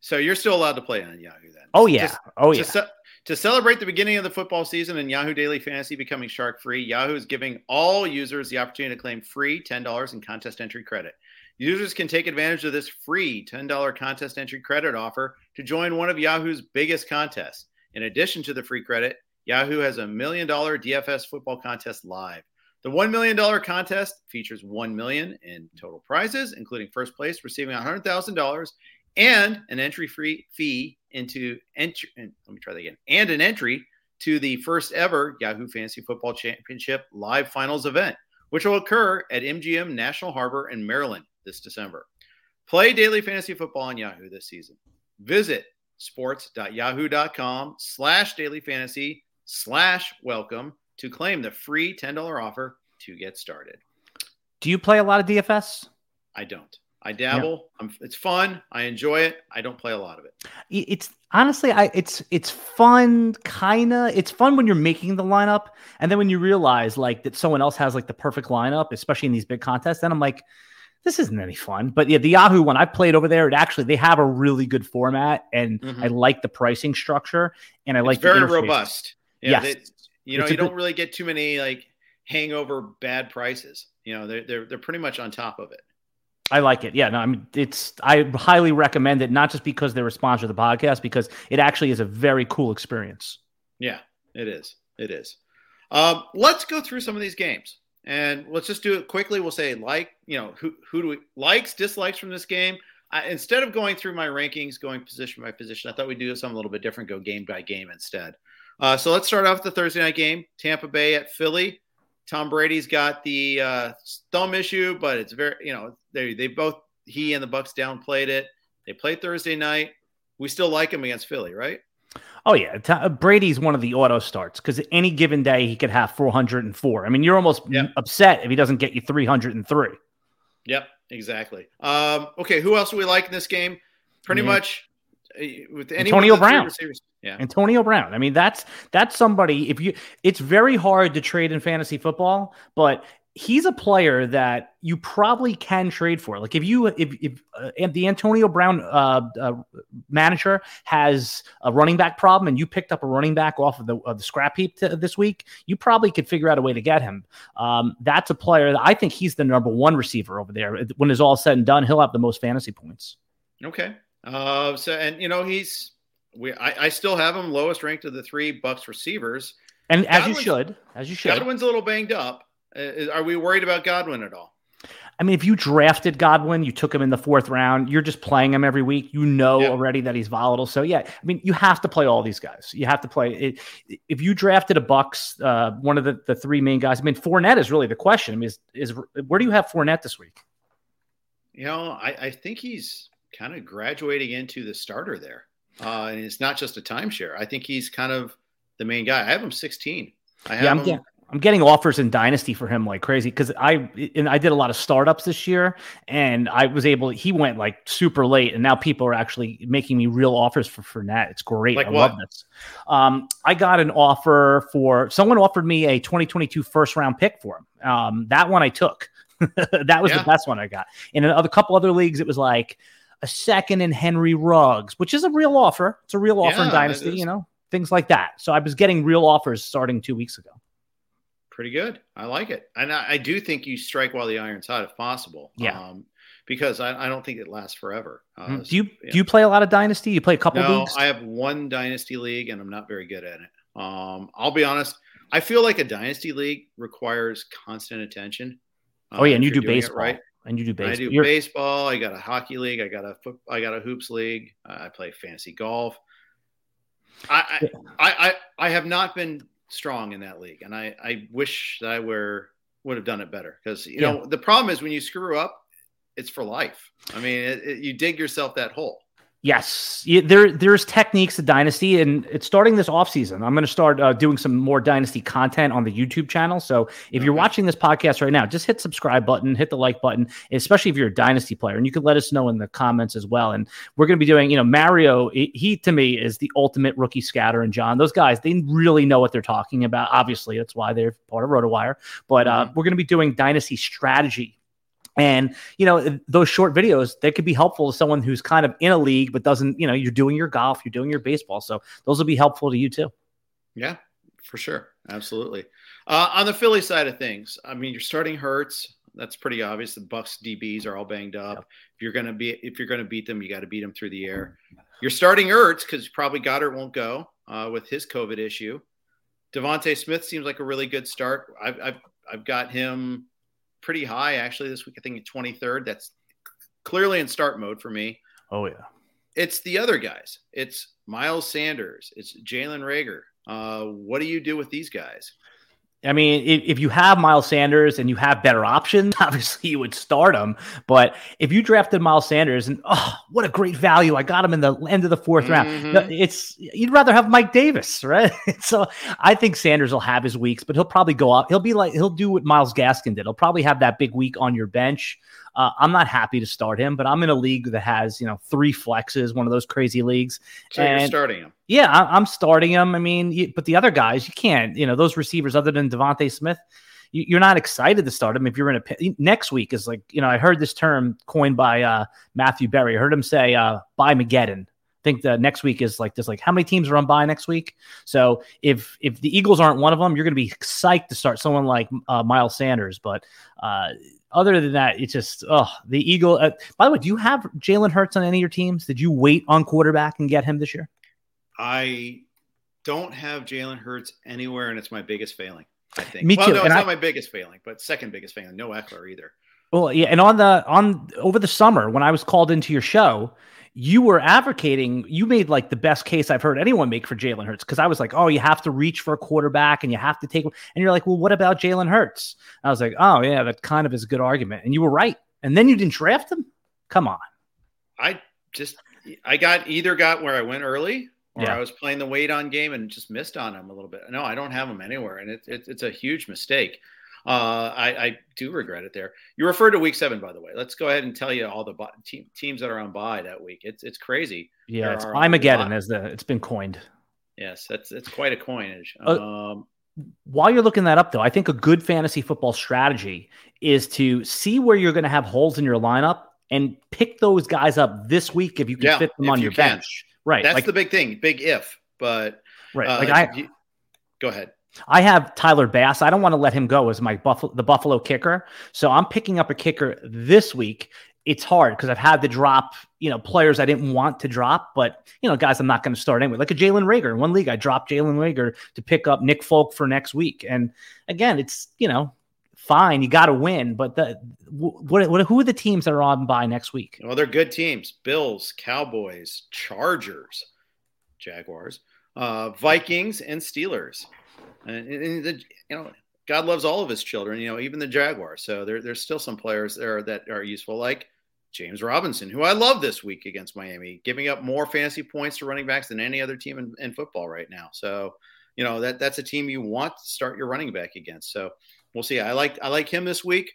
so you're still allowed to play on Yahoo then? Oh yeah, Just, oh yeah. To, to celebrate the beginning of the football season and Yahoo Daily Fantasy becoming shark free, Yahoo is giving all users the opportunity to claim free ten dollars in contest entry credit. Users can take advantage of this free $10 contest entry credit offer to join one of Yahoo's biggest contests. In addition to the free credit, Yahoo has a million dollar DFS football contest live. The $1 million contest features 1 million in total prizes, including first place receiving $100,000 and an entry free fee into entry. Let me try that again. And an entry to the first ever Yahoo Fantasy Football Championship live finals event, which will occur at MGM National Harbor in Maryland this December. Play daily fantasy football on Yahoo this season. Visit sports.yahoo.com slash daily fantasy slash welcome to claim the free $10 offer to get started. Do you play a lot of DFS? I don't. I dabble. Yeah. it's fun. I enjoy it. I don't play a lot of it. It's honestly, I it's it's fun, kinda. It's fun when you're making the lineup, and then when you realize like that someone else has like the perfect lineup, especially in these big contests. Then I'm like, this isn't any fun. But yeah, the Yahoo one I played over there. It actually they have a really good format, and mm-hmm. I like the pricing structure, and I it's like very robust. Yeah, yes. They, you know, it's you don't good... really get too many like hangover bad prices. You know, they're they're they're pretty much on top of it. I like it. Yeah, no, I mean it's I highly recommend it, not just because they're a sponsor of the podcast, because it actually is a very cool experience. Yeah, it is. It is. Um, let's go through some of these games and let's just do it quickly. We'll say like, you know, who who do we likes, dislikes from this game. I, instead of going through my rankings, going position by position, I thought we'd do something a little bit different, go game by game instead. Uh, so let's start off the Thursday night game, Tampa Bay at Philly. Tom Brady's got the uh, thumb issue, but it's very, you know, they they both he and the Bucs downplayed it. They played Thursday night. We still like him against Philly, right? Oh yeah, uh, Brady's one of the auto starts because any given day he could have 404. I mean, you're almost yep. upset if he doesn't get you 303. Yep, exactly. Um, okay, who else do we like in this game? Pretty yeah. much uh, with Antonio Brown. Yeah. Antonio Brown. I mean, that's that's somebody. If you, it's very hard to trade in fantasy football, but he's a player that you probably can trade for. Like if you if if uh, the Antonio Brown uh, uh, manager has a running back problem and you picked up a running back off of the, of the scrap heap t- this week, you probably could figure out a way to get him. Um, that's a player that I think he's the number one receiver over there. When it's all said and done, he'll have the most fantasy points. Okay. Uh, so and you know he's we I, I, still have him lowest ranked of the three Bucs receivers. And as Godwin's, you should, as you should. Godwin's a little banged up. Uh, are we worried about Godwin at all? I mean, if you drafted Godwin, you took him in the fourth round, you're just playing him every week. You know yeah. already that he's volatile. So yeah, I mean, you have to play all these guys. You have to play it. If you drafted a Bucs, uh, one of the, the three main guys. I mean, Fournette is really the question. I mean, is is where do you have Fournette this week? You know, I, I think he's kind of graduating into the starter there. Uh, and it's not just a timeshare. I think he's kind of the main guy. I have him 16. I have yeah, I'm, him. Getting, I'm getting offers in Dynasty for him like crazy because I and I did a lot of startups this year, and I was able. He went like super late, and now people are actually making me real offers for Fournette. It's great. Like I what? love this. Um, I got an offer for someone offered me a 2022 first round pick for him. Um, that one I took. (laughs) that was yeah. the best one I got. In a couple other leagues, it was like a second in Henry Ruggs, which is a real offer. It's a real offer yeah, in Dynasty, you know, things like that. So I was getting real offers starting two weeks ago. Pretty good. I like it. And I, I do think you strike while the iron's hot if possible. Yeah. Um, because I, I, don't think it lasts forever. Uh, mm-hmm. do you yeah. do you play a lot of dynasty? You play a couple no, leagues? I have one dynasty league, and I'm not very good at it. Um, I'll be honest. I feel like a dynasty league requires constant attention. oh yeah, and you do baseball, right? and you do baseball. I do You're... baseball. I got a hockey league. I got a foot, I got a hoops league. Uh, I play fantasy golf. I, I, I I have not been strong in that league, and I I wish that I were would have done it better because you yeah. know the problem is when you screw up, it's for life. I mean, it, it, you dig yourself that hole. Yes, there there's techniques to Dynasty, and it's starting this off season. I'm going to start uh, doing some more Dynasty content on the YouTube channel. So if you're watching this podcast right now, just hit subscribe button, hit the like button, especially if you're a Dynasty player, and you can let us know in the comments as well. And we're going to be doing, you know, Mario. He to me is the ultimate rookie scatter, and John. Those guys, they really know what they're talking about. Obviously, that's why they're part of RotoWire. But uh, mm-hmm. we're going to be doing Dynasty strategy and you know those short videos they could be helpful to someone who's kind of in a league but doesn't you know you're doing your golf you're doing your baseball. So those will be helpful to you too. Yeah for sure. Absolutely. Uh, on the philly side of things i mean you're starting hurts that's pretty obvious. The Bucs dbs are all banged up. Yep. if you're going to be if you're to beat them you got to beat them through the air. You're starting Ertz because probably Goedert won't go uh, with his COVID issue. DeVonta Smith seems like a really good start. I've, I've, I've got him pretty high actually this week. I think 23rd. That's clearly in start mode for me. Oh yeah. It's the other guys. It's Miles Sanders. It's Jalen Reagor. Uh, what do you do with these guys? I mean, if, if, you have Miles Sanders and you have better options, (laughs) obviously you would start him. But if you drafted Miles Sanders and oh, what a great value! I got him in the end of the 4th mm-hmm. round. It's you'd rather have Mike Davis, (laughs) right? (laughs) so I think Sanders will have his weeks, but he'll probably go up. He'll be like he'll do what Myles Gaskin did. He'll probably have that big week on your bench. Uh, I'm not happy to start him, but I'm in a league that has you know three flexes, one of those crazy leagues. So and, you're starting him. Yeah, I, am starting him. I mean, you, but the other guys, you can't. You know, those receivers other than DeVonta Smith, you're not excited to start him if you're in a next week is like you know I heard this term coined by uh, Matthew Berry. I heard him say uh, "buy Mageddon." I think the next week is like this. Like how many teams are on bye next week? So if if the Eagles aren't one of them, you're going to be psyched to start someone like uh, Miles Sanders. But uh, other than that, it's just oh the Eagle. Uh, by the way, do you have Jalen Hurts on any of your teams? Did you wait on quarterback and get him this year? I don't have Jalen Hurts anywhere, and it's my biggest failing. I think. Me too. No, it's and not I, my biggest failing, but second biggest failing. No Ekeler either. Well, yeah, and on the on over the summer when I was called into your show, you were advocating. You made like the best case I've heard anyone make for Jalen Hurts because I was like, oh, you have to reach for a quarterback and you have to take. And you're like, well, what about Jalen Hurts? I was like, oh yeah, that kind of is a good argument, and you were right. And then you didn't draft him. Come on. I just I got either got where I went early or Yeah. I was playing the wait on game and just missed on him a little bit. No, I don't have him anywhere, and it, it, it's a huge mistake. Uh, I, I do regret it there. You referred to week seven, by the way. Let's go ahead and tell you all the team, teams that are on bye that week. It's it's crazy. Yeah, There it's Armageddon as the it's been coined. Yes, that's it's quite a coinage. Uh, Um, While you're looking that up, though, I think a good fantasy football strategy is to see where you're going to have holes in your lineup and pick those guys up this week if you can Yeah, fit them on you your can. bench. Right, that's like the big thing, big if. But right, uh, like I, you- go ahead. I have Tyler Bass. I don't want to let him go as my buffalo, the Buffalo kicker. So I'm picking up a kicker this week. It's hard because I've had to drop, you know, players I didn't want to drop, but you know, guys, I'm not going to start anyway. Like a Jalen Reagor in one league, I dropped Jalen Reagor to pick up Nick Folk for next week. And again, it's you know, fine, you got to win, but the what, what who are the teams that are on bye next week? Well, they're good teams: Bills, Cowboys, Chargers, Jaguars, uh, Vikings, and Steelers. And, and the, you know, God loves all of His children. You know, even the Jaguars. So there, there's still some players there that are useful, like James Robinson, who I love this week against Miami, giving up more fantasy points to running backs than any other team in, in football right now. So, you know, that that's a team you want to start your running back against. So we'll see. I like I like him this week.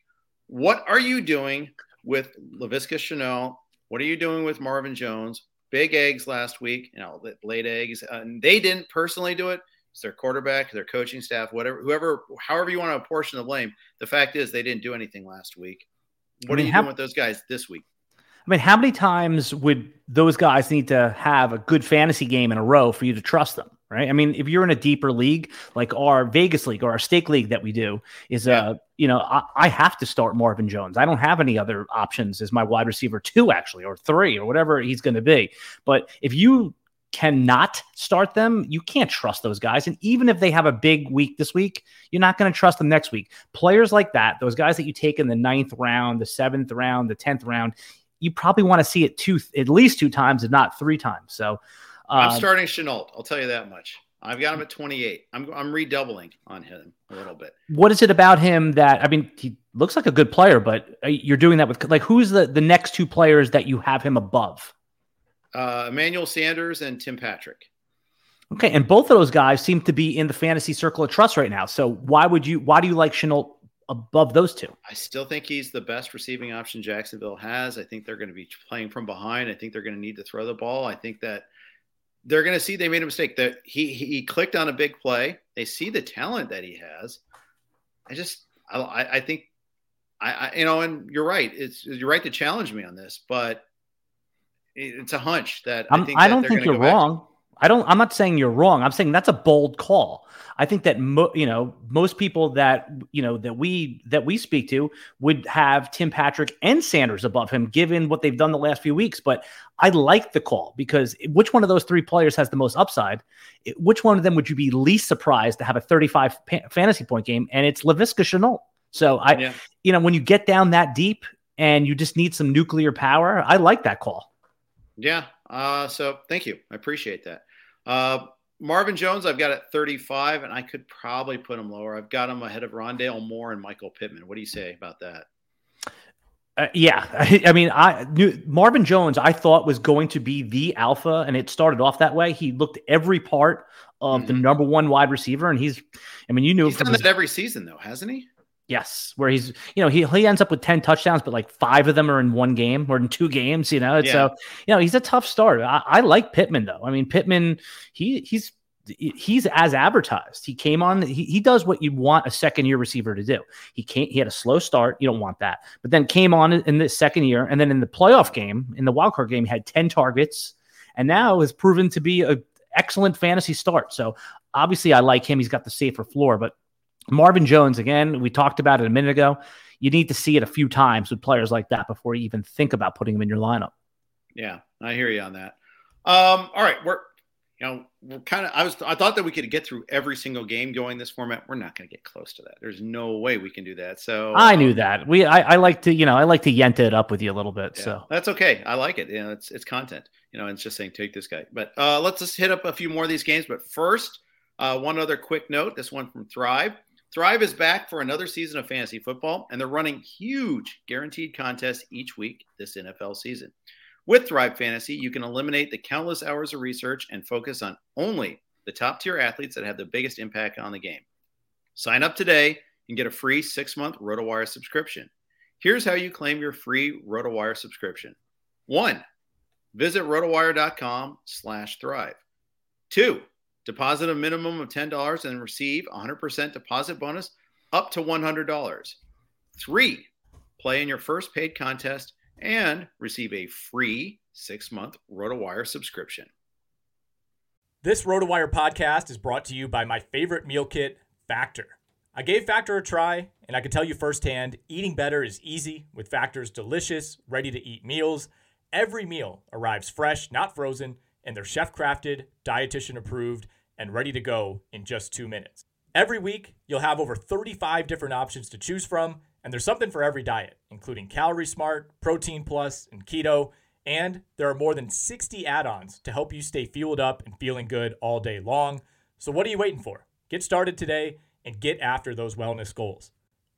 What are you doing with Laviska Shenault? What are you doing with Marvin Jones? Big eggs last week, you know, late eggs. And they didn't personally do it. It's their quarterback, their coaching staff, whatever, whoever, however you want to apportion the blame. The fact is, they didn't do anything last week. What I mean, are you how- doing with those guys this week? I mean, how many times would those guys need to have a good fantasy game in a row for you to trust them? Right. I mean, if you're in a deeper league like our Vegas league or our stake league that we do, is Yeah. uh, you know, I, I have to start Marvin Jones. I don't have any other options as my wide receiver two, actually, or three, or whatever he's going to be. But if you cannot start them, you can't trust those guys. And even if they have a big week this week, you're not going to trust them next week. Players like that, those guys that you take in the ninth round, the seventh round, the tenth round, you probably want to see it two, at least two times, if not three times. So, I'm uh, starting Shenault. I'll tell you that much. I've got him at 28. I'm, I'm redoubling on him a little bit. what is it about him that I mean, he looks like a good player, but uh, you're doing that with like who's the the next two players that you have him above? Uh, Emmanuel Sanders and Tim Patrick. Okay, and both of those guys seem to be in the fantasy circle of trust right now. So why would you? Why do you like Shenault above those two? I still think he's the best receiving option Jacksonville has. I think they're going to be playing from behind. I think they're going to need to throw the ball. I think that they're going to see they made a mistake. That he he clicked on a big play. They see the talent that he has. I just I I think I, I you know and you're right. It's you're right to challenge me on this, but it's a hunch that I'm, I think I don't think you're go back wrong. I don't. I'm not saying you're wrong. I'm saying that's a bold call. I think that mo- you know most people that you know that we that we speak to would have Tim Patrick and Sanders above him, given what they've done the last few weeks. But I like the call because which one of those three players has the most upside? Which one of them would you be least surprised to have a 35 pa- fantasy point game? And it's Laviska Shenault. So I, Yeah. you know, when you get down that deep and you just need some nuclear power, I like that call. Yeah. Uh, so thank you. I appreciate that. Uh, Marvin Jones, I've got at 35, and I could probably put him lower. I've got him ahead of Rondale Moore and Michael Pittman. What do you say about that? Uh, yeah, I, (laughs) I mean, I knew Marvin Jones. I thought was going to be the alpha, and it started off that way. He looked every part of the Mhm. number one wide receiver, and he's. I mean, you knew He's from done his, that every season, though, hasn't he? Yes, where he's you know he he ends up with ten touchdowns, but like five of them are in one game or in two games. You know, Yeah. so you know he's a tough starter. I, I like Pittman though. I mean, Pittman he he's he's as advertised. He came on. He, he does what you want a second year receiver to do. He can't. He had a slow start. You don't want that. But then came on in this second year, and then in the playoff game, in the wild card game, he had ten targets, and now has proven to be a excellent fantasy start. So obviously, I like him. He's got the safer floor. But Marvin Jones, again, we talked about it a minute ago. You need to see it a few times with players like that before you even think about putting him in your lineup. Yeah, I hear you on that. Um, all right, we're you know, we're kind of I was I thought that we could get through every single game going this format. We're not going to get close to that. There's no way we can do that. So I knew um, that. We I, I, like to you know I like to yenta it up with you a little bit. Yeah, so that's okay. I like it. You know, it's it's content. You know, it's just saying take this guy. But uh, let's just hit up a few more of these games. But first, uh, one other quick note. This one from Thrive. Thrive is back for another season of fantasy football, and they're running huge guaranteed contests each week this NFL season. With Thrive Fantasy, you can eliminate the countless hours of research and focus on only the top tier athletes that have the biggest impact on the game. Sign up today and get a free six month RotoWire subscription. Here's how you claim your free RotoWire subscription. One, visit rotowire.com slash thrive. Two, deposit a minimum of $10 and receive 100% deposit bonus up to $100. Three, play in your first paid contest and receive a free six month RotoWire subscription. This RotoWire podcast is brought to you by my favorite meal kit, Factor. I gave Factor a try, and I can tell you firsthand eating better is easy with Factor's delicious, ready to eat meals. Every meal arrives fresh, not frozen, and they're chef crafted, dietitian approved, and ready to go in just two minutes. Every week, you'll have over 35 different options to choose from and there's something for every diet, including Calorie Smart, Protein Plus, and Keto. And there are more than 60 add ons to help you stay fueled up and feeling good all day long. So, what are you waiting for? Get started today and get after those wellness goals.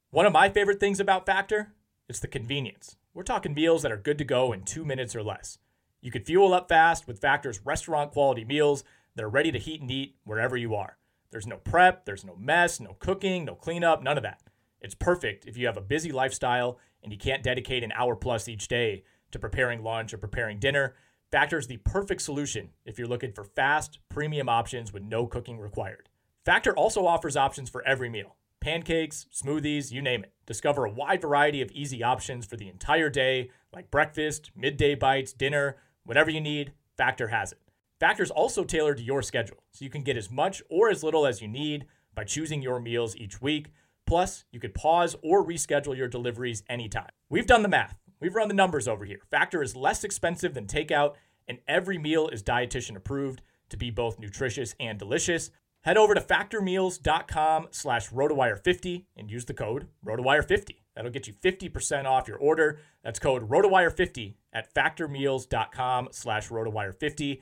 One of my favorite things about Factor is the convenience. We're talking meals that are good to go in two minutes or less. You can fuel up fast with Factor's restaurant quality meals that are ready to heat and eat wherever you are. There's no prep, there's no mess, no cooking, no cleanup, none of that. It's perfect if you have a busy lifestyle and you can't dedicate an hour plus each day to preparing lunch or preparing dinner. Factor is the perfect solution if you're looking for fast, premium options with no cooking required. Factor also offers options for every meal pancakes, smoothies, you name it. Discover a wide variety of easy options for the entire day, like breakfast, midday bites, dinner, whatever you need, Factor has it. Factor is also tailored to your schedule, so you can get as much or as little as you need by choosing your meals each week Plus, you could pause or reschedule your deliveries anytime. We've done the math. We've run the numbers over here. Factor is less expensive than takeout, and every meal is dietitian approved to be both nutritious and delicious. Head over to factormeals.com slash rotowire50 and use the code rotowire50. That'll get you 50% off your order. That's code rotowire50 at factormeals.com slash rotowire50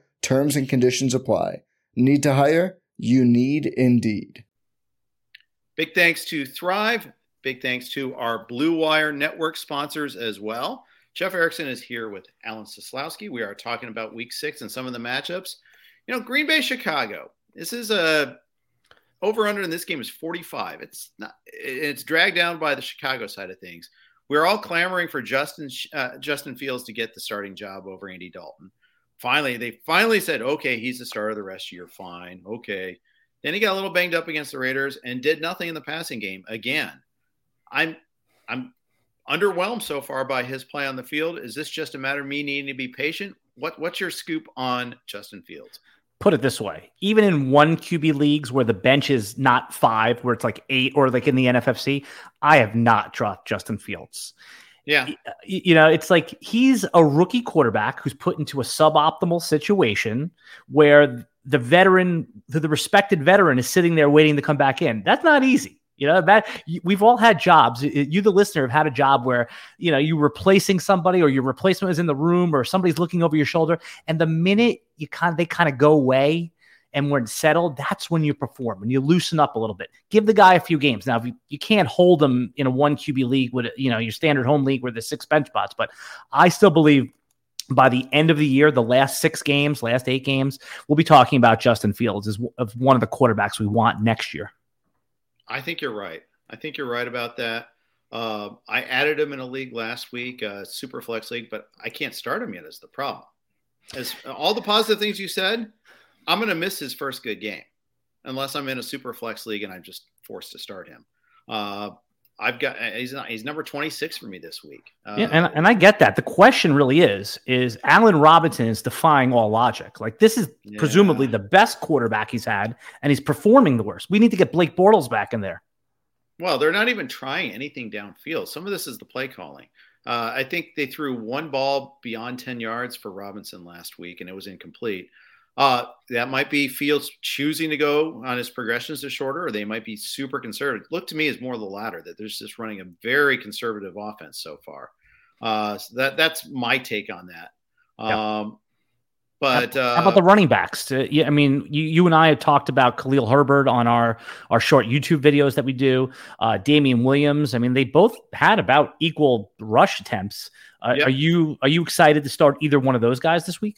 Terms and conditions apply. Need to hire? You need Indeed. Big thanks to Thrive. Big thanks to our Blue Wire Network sponsors as well. Jeff Erickson is here with Alan Seslowsky. We are talking about week six and some of the matchups. You know, Green Bay, Chicago. This is a over under in this game is 45. It's not it's dragged down by the Chicago side of things. We're all clamoring for Justin uh, Justin Fields to get the starting job over Andy Dalton. Finally, they finally said, okay, he's the starter of the rest of year. Fine. Okay. Then he got a little banged up against the Raiders and did nothing in the passing game again. I'm I'm underwhelmed so far by his play on the field. Is this just a matter of me needing to be patient? What what's your scoop on Justin Fields? put it this way even in one QB leagues where the bench is not five, where it's like eight, or like in the NFFC, I have not dropped Justin Fields. Yeah. Uh, you know, it's like he's a rookie quarterback who's put into a suboptimal situation where the veteran, the respected veteran, is sitting there waiting to come back in. That's not easy. You know that we've all had jobs. You, the listener, have had a job where you know you're replacing somebody, or your replacement is in the room, or somebody's looking over your shoulder, and the minute you kind of they kind of go away, and when settled, that's when you perform and you loosen up a little bit. Give the guy a few games. Now, you, you, can't hold him in a one QB league with you know your standard home league where there's six bench spots, but I still believe by the end of the year, the last six games, last eight games, we'll be talking about Justin Fields as one of the quarterbacks we want next year. I think you're right. I think you're right about that. Uh, I added him in a league last week, uh, super flex league, but I can't start him yet. Is the problem? As all the positive things you said, I'm going to miss his first good game unless I'm in a super flex league and I'm just forced to start him. Uh, I've got he's not, he's number 26 for me this week. Uh, yeah, and, and I get that. The question really is is Allen Robinson is defying all logic. Like this is yeah. presumably the best quarterback he's had and he's performing the worst. We need to get Blake Bortles back in there. Well, they're not even trying anything downfield. Some of this is the play calling. Uh, I think they threw one ball beyond 10 yards for Robinson last week and it was incomplete. Uh, that might be Fields choosing to go on his progressions to shorter, or they might be super conservative. Look to me is more of the latter that there's just running a very conservative offense so far. Uh, so that that's my take on that. Um, but how, uh, how, about the running backs? Uh, yeah, I mean, you, you and I have talked about Khalil Herbert on our our short YouTube videos that we do. Uh, Damien Williams. I mean, they both had about equal rush attempts. Uh, yep. Are you are you excited to start either one of those guys this week?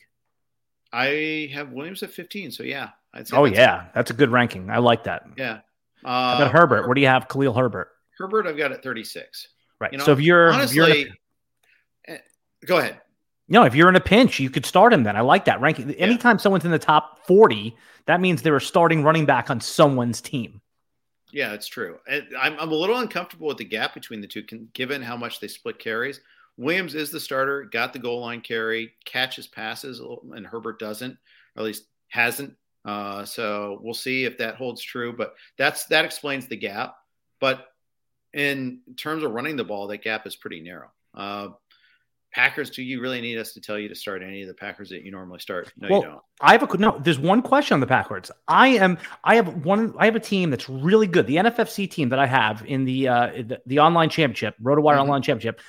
I have Williams at 15. So yeah. oh yeah, that's a good ranking. I like that. Yeah. Uh, How about Herbert? Where do you have Khalil Herbert? Herbert, I've got at 36. Right. You know, so if you're honestly, if you're a, eh, go ahead. No, if you're in a pinch, you could start him. Then I like that ranking. Yeah. Anytime someone's in the top 40, that means they're a starting running back on someone's team. Yeah, it's true. I'm, I'm a little uncomfortable with the gap between the two, given how much they split carries. Williams is the starter, got the goal line carry, catches passes, and Herbert doesn't, or at least hasn't. Uh, so we'll see if that holds true. But that's that explains the gap. But in terms of running the ball, that gap is pretty narrow. Uh, Packers, do you really need us to tell you to start any of the Packers that you normally start? No, well, you don't. I have a no. There's one question on the Packers. I am. I have one. I have a team that's really good. The NFFC team that I have in the uh, the, the online championship, RotoWire mm-hmm. online championship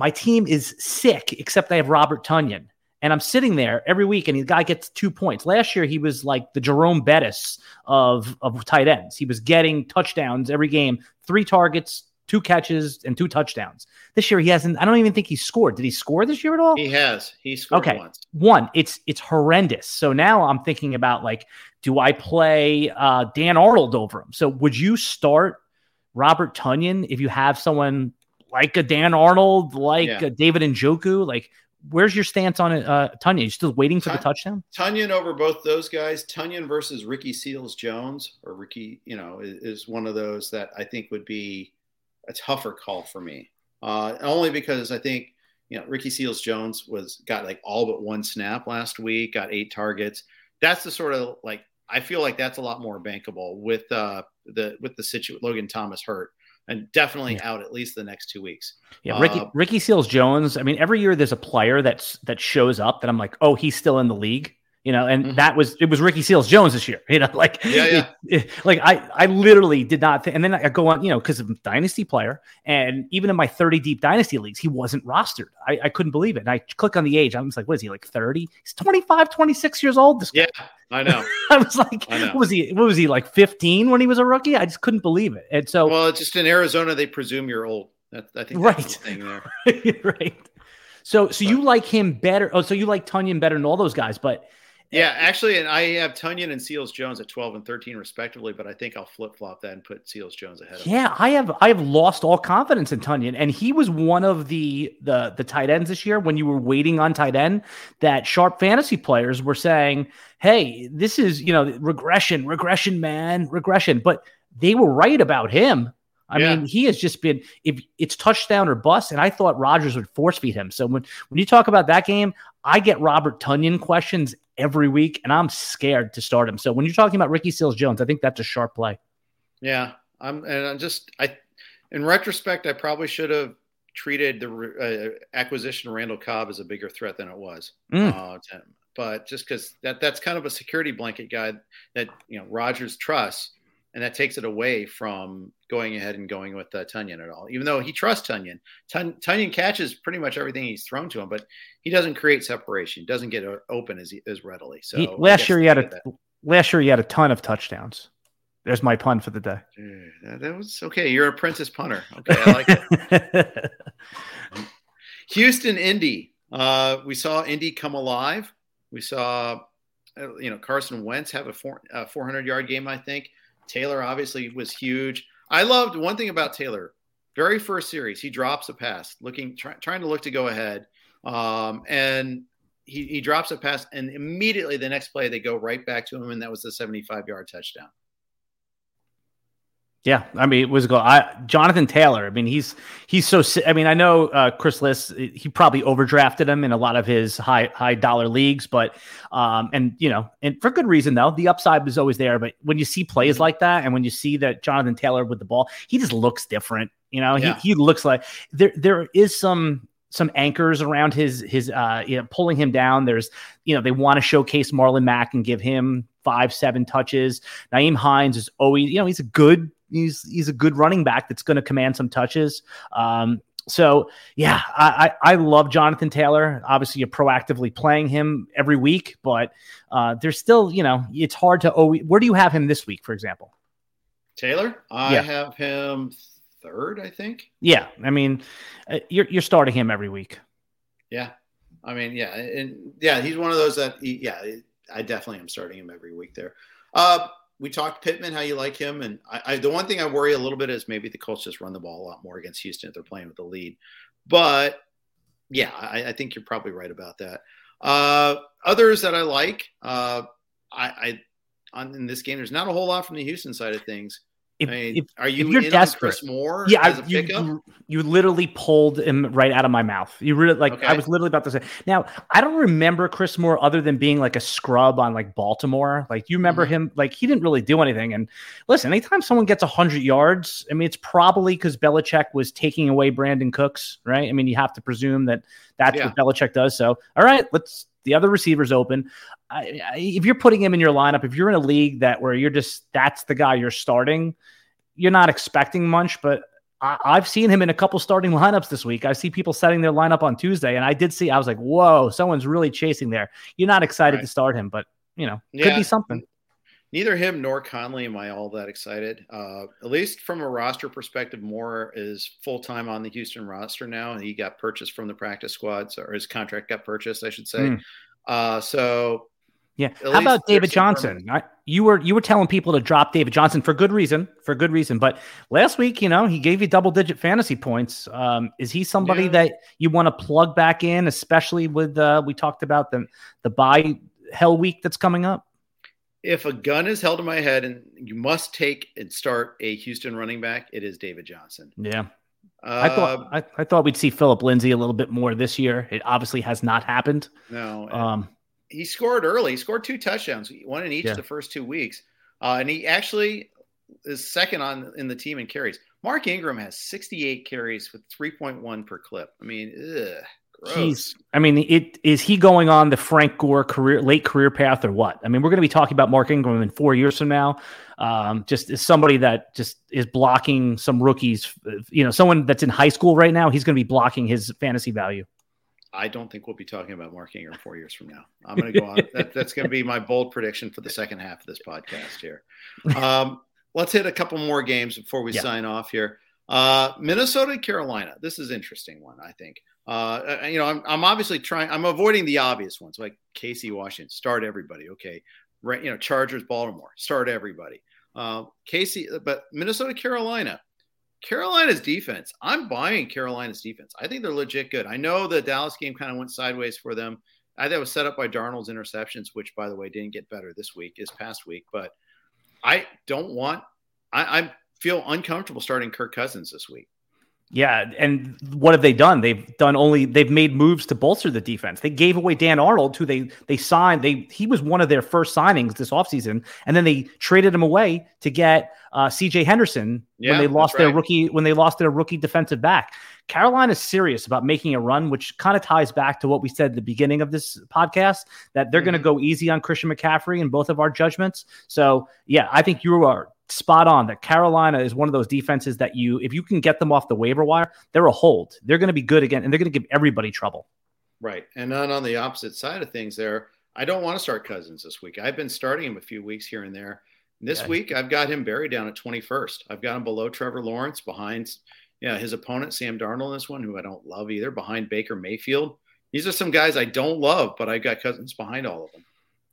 my team is sick, except I have Robert Tonyan. And I'm sitting there every week, and the guy gets two points. Last year, he was like the Jerome Bettis of, of tight ends. He was getting touchdowns every game, three targets, two catches, and two touchdowns. This year, he hasn't. I don't even think he scored. Did he score this year at all? He has. He scored okay. once. One. It's it's horrendous. So now I'm thinking about like, do I play uh, Dan Arnold over him? So would you start Robert Tonyan if you have someone like a Dan Arnold, like yeah. David Njoku? Like, where's your stance on it, uh, Tonyan? You still waiting for the touchdown? Tonyan over both those guys. Tonyan versus Ricky Seals Jones, or Ricky, you know, is, is, one of those that I think would be a tougher call for me. Uh, only because I think you know Ricky Seals Jones was got like all but one snap last week, got eight targets. That's the sort of like I feel like that's a lot more bankable with uh, the with the situation Logan Thomas hurt and definitely yeah. out at least the next two weeks. Yeah, Ricky uh, Ricky Seals Jones. I mean, every year there's a player that's that shows up that I'm like, oh, he's still in the league you know, and mm-hmm. that was it was Ricky Seals Jones this year, (laughs) you know, like yeah, yeah. It, (laughs) it, like I I literally did not think, and then I go on, you know, because of dynasty player, and even in my 30 deep dynasty leagues, he wasn't rostered. I, I couldn't believe it. And I click on the age, I was like, what is he like 30? He's 25, 26 years old. This guy. Yeah, I know. (laughs) I was like, what was he? What was he like 15 when he was a rookie? I just couldn't believe it. And so, well, it's just in Arizona, they presume you're old. That, I think right. The thing there. right. So, so but, you like him better? Oh, so you like Tonyan better than all those guys, but yeah, actually, and I have Tonyan and Seals Jones at 12 and 13 respectively, but I think I'll flip flop that and put Seals Jones ahead. Yeah, I have I have lost all confidence in Tonyan, and he was one of the the the tight ends this year when you were waiting on tight end that sharp fantasy players were saying, "Hey, this is you know regression, regression, man, regression," but they were right about him. I yeah. mean, he has just been if it's touchdown or bust, and I thought Rodgers would force feed him. So when when you talk about that game, I get Robert Tonyan questions every week, and I'm scared to start him. So when you're talking about Ricky Seals Jones, I think that's a sharp play. Yeah, I'm, and I'm just I, in retrospect, I probably should have treated the uh, acquisition of Randall Cobb as a bigger threat than it was. Mm. Uh, but just because that that's kind of a security blanket guy that you know Rodgers trusts, and that takes it away from going ahead and going with uh, Tonyan at all. Even though he trusts Tonyan, Tun- Tonyan catches pretty much everything he's thrown to him, but he doesn't create separation. Doesn't get open as as readily. So he, last year he had a last year he had a ton of touchdowns. There's my pun for the day. That, that was okay. You're a princess punter. (laughs) Okay, I like it. Houston, Indy. Uh, we saw Indy come alive. We saw, uh, you know, Carson Wentz have a four, 400 yard game. I think Taylor obviously was huge. I loved one thing about Taylor. Very first series, he drops a pass, looking try, trying to look to go ahead, um, and he, he drops a pass, and immediately the next play they go right back to him, and that was the 75 yard touchdown. Yeah, I mean, it was go. I, Jonathan Taylor. I mean, he's he's so. I mean, I know uh, Chris Liss. He probably overdrafted him in a lot of his high high dollar leagues, but um, and you know, and for good reason though. The upside was always there, but when you see plays mm-hmm. like that, and when you see that Jonathan Taylor with the ball, he just looks different. You know, yeah. he he looks like there there is some some anchors around his his uh you know pulling him down. There's you know they want to showcase Marlon Mack and give him five seven touches. Nyheim Hines is always you know he's a good he's he's a good running back that's going to command some touches. Um, so yeah, I, I, I love Jonathan Taylor. Obviously, you're proactively playing him every week, but uh, there's still you know it's hard to. Where do you have him this week, for example? Taylor, I yeah. have him third, I think. Yeah, I mean, uh, you're you're starting him every week. Yeah, I mean, yeah, and yeah, he's one of those that, he, yeah, I definitely am starting him every week there. Uh, we talked Pittman, how you like him, and I, I, the one thing I worry a little bit is maybe the Colts just run the ball a lot more against Houston if they're playing with the lead. But yeah, I, I think you're probably right about that. Uh, others that I like, uh, I, I on in this game, there's not a whole lot from the Houston side of things. If, I mean, if, are you if you're desperate, Chris Moore? Yeah, you, you, you literally pulled him right out of my mouth. You really like okay. I was literally about to say. Now I don't remember Chris Moore other than being like a scrub on like Baltimore. Like you remember mm-hmm. him? Like he didn't really do anything. And listen, anytime someone gets hundred yards, I mean it's probably because Belichick was taking away Brandin Cooks, right? I mean you have to presume that that's yeah. what Belichick does. So all right, let's the other receivers open. I, I, if you're putting him in your lineup, if you're in a league that where you're just that's the guy you're starting, you're not expecting much. But I, have seen him in a couple starting (laughs) lineups this week. I see people setting their lineup on Tuesday, and I did see. I was like, "Whoa, someone's really chasing there." You're not excited right. to start him, but you know, yeah. could be something. Neither him nor Conley am I all that excited. Uh, at least from a roster perspective, Moore is full time on the Houston roster now, and he got purchased from the practice squad, so, or his contract got purchased, I should say. Mm. Uh, so yeah. How about David Johnson? I, you were you were telling people to drop David Johnson for good reason, for good reason. But last week, you know, he gave you double digit fantasy points. Um, is he somebody yeah. that you want to plug back in, especially with uh, we talked about the the bye hell week that's coming up? If a gun is held to my head and you must take and start a Houston running back, it is David Johnson. Yeah. Uh, I thought I, I, thought we'd see Philip Lindsay a little bit more this year. It obviously has not happened. No. Um, he scored early. He scored two touchdowns, one in each yeah. of the first two weeks, uh, and he actually is second on in the team in carries. Mark Ingram has 68 carries with 3.1 per clip. I mean, ugh, gross. He's, I mean, it is he going on the Frank Gore career late career path or what? I mean, we're going to be talking about Mark Ingram in four years from now. Um, just as somebody that just is blocking some rookies, you know, someone that's in high school right now, he's going to be blocking his fantasy value. I don't think we'll be talking about Mark Ingram four years from now. I'm going to go on. that, that's going to be my bold prediction for the second half of this podcast here. Um, let's hit a couple more games before we yeah. sign off here. Uh, Minnesota, Carolina. This is interesting one, I think. Uh, uh, you know, I'm, I'm obviously trying. I'm avoiding the obvious ones like KC Washington. Start everybody. Okay, right. You know, Chargers, Baltimore. Start everybody. Uh, KC, but Minnesota, Carolina. Carolina's defense, I'm buying Carolina's defense. I think they're legit good. I know the Dallas game kind of went sideways for them. I it was set up by Darnold's interceptions, which, by the way, didn't get better this week, this past week. But I don't want, I, I feel uncomfortable starting Kirk Cousins this week. Yeah, and what have they done? They've done only they've made moves to bolster the defense. They gave away Dan Arnold, who they they signed. They he was one of their first signings this offseason, and then they traded him away to get uh, CJ Henderson Yeah, when they lost that's their right. rookie when they lost their rookie defensive back. Carolina is serious about making a run, which kind of ties back to what we said at the beginning of this podcast that they're going to go easy on Christian McCaffrey in both of our judgments. So, yeah, I think you are spot on that Carolina is one of those defenses that you, if you can get them off the waiver wire, they're a hold. They're going to be good again, and they're going to give everybody trouble. Right. And then on the opposite side of things, there, I don't want to start Cousins this week. I've been starting him a few weeks here and there. This Yeah. week, I've got him buried down at 21st. I've got him below Trevor Lawrence, behind yeah his opponent Sam Darnold. in This one, who I don't love either, behind Baker Mayfield. These are some guys I don't love, but I've got Cousins behind all of them.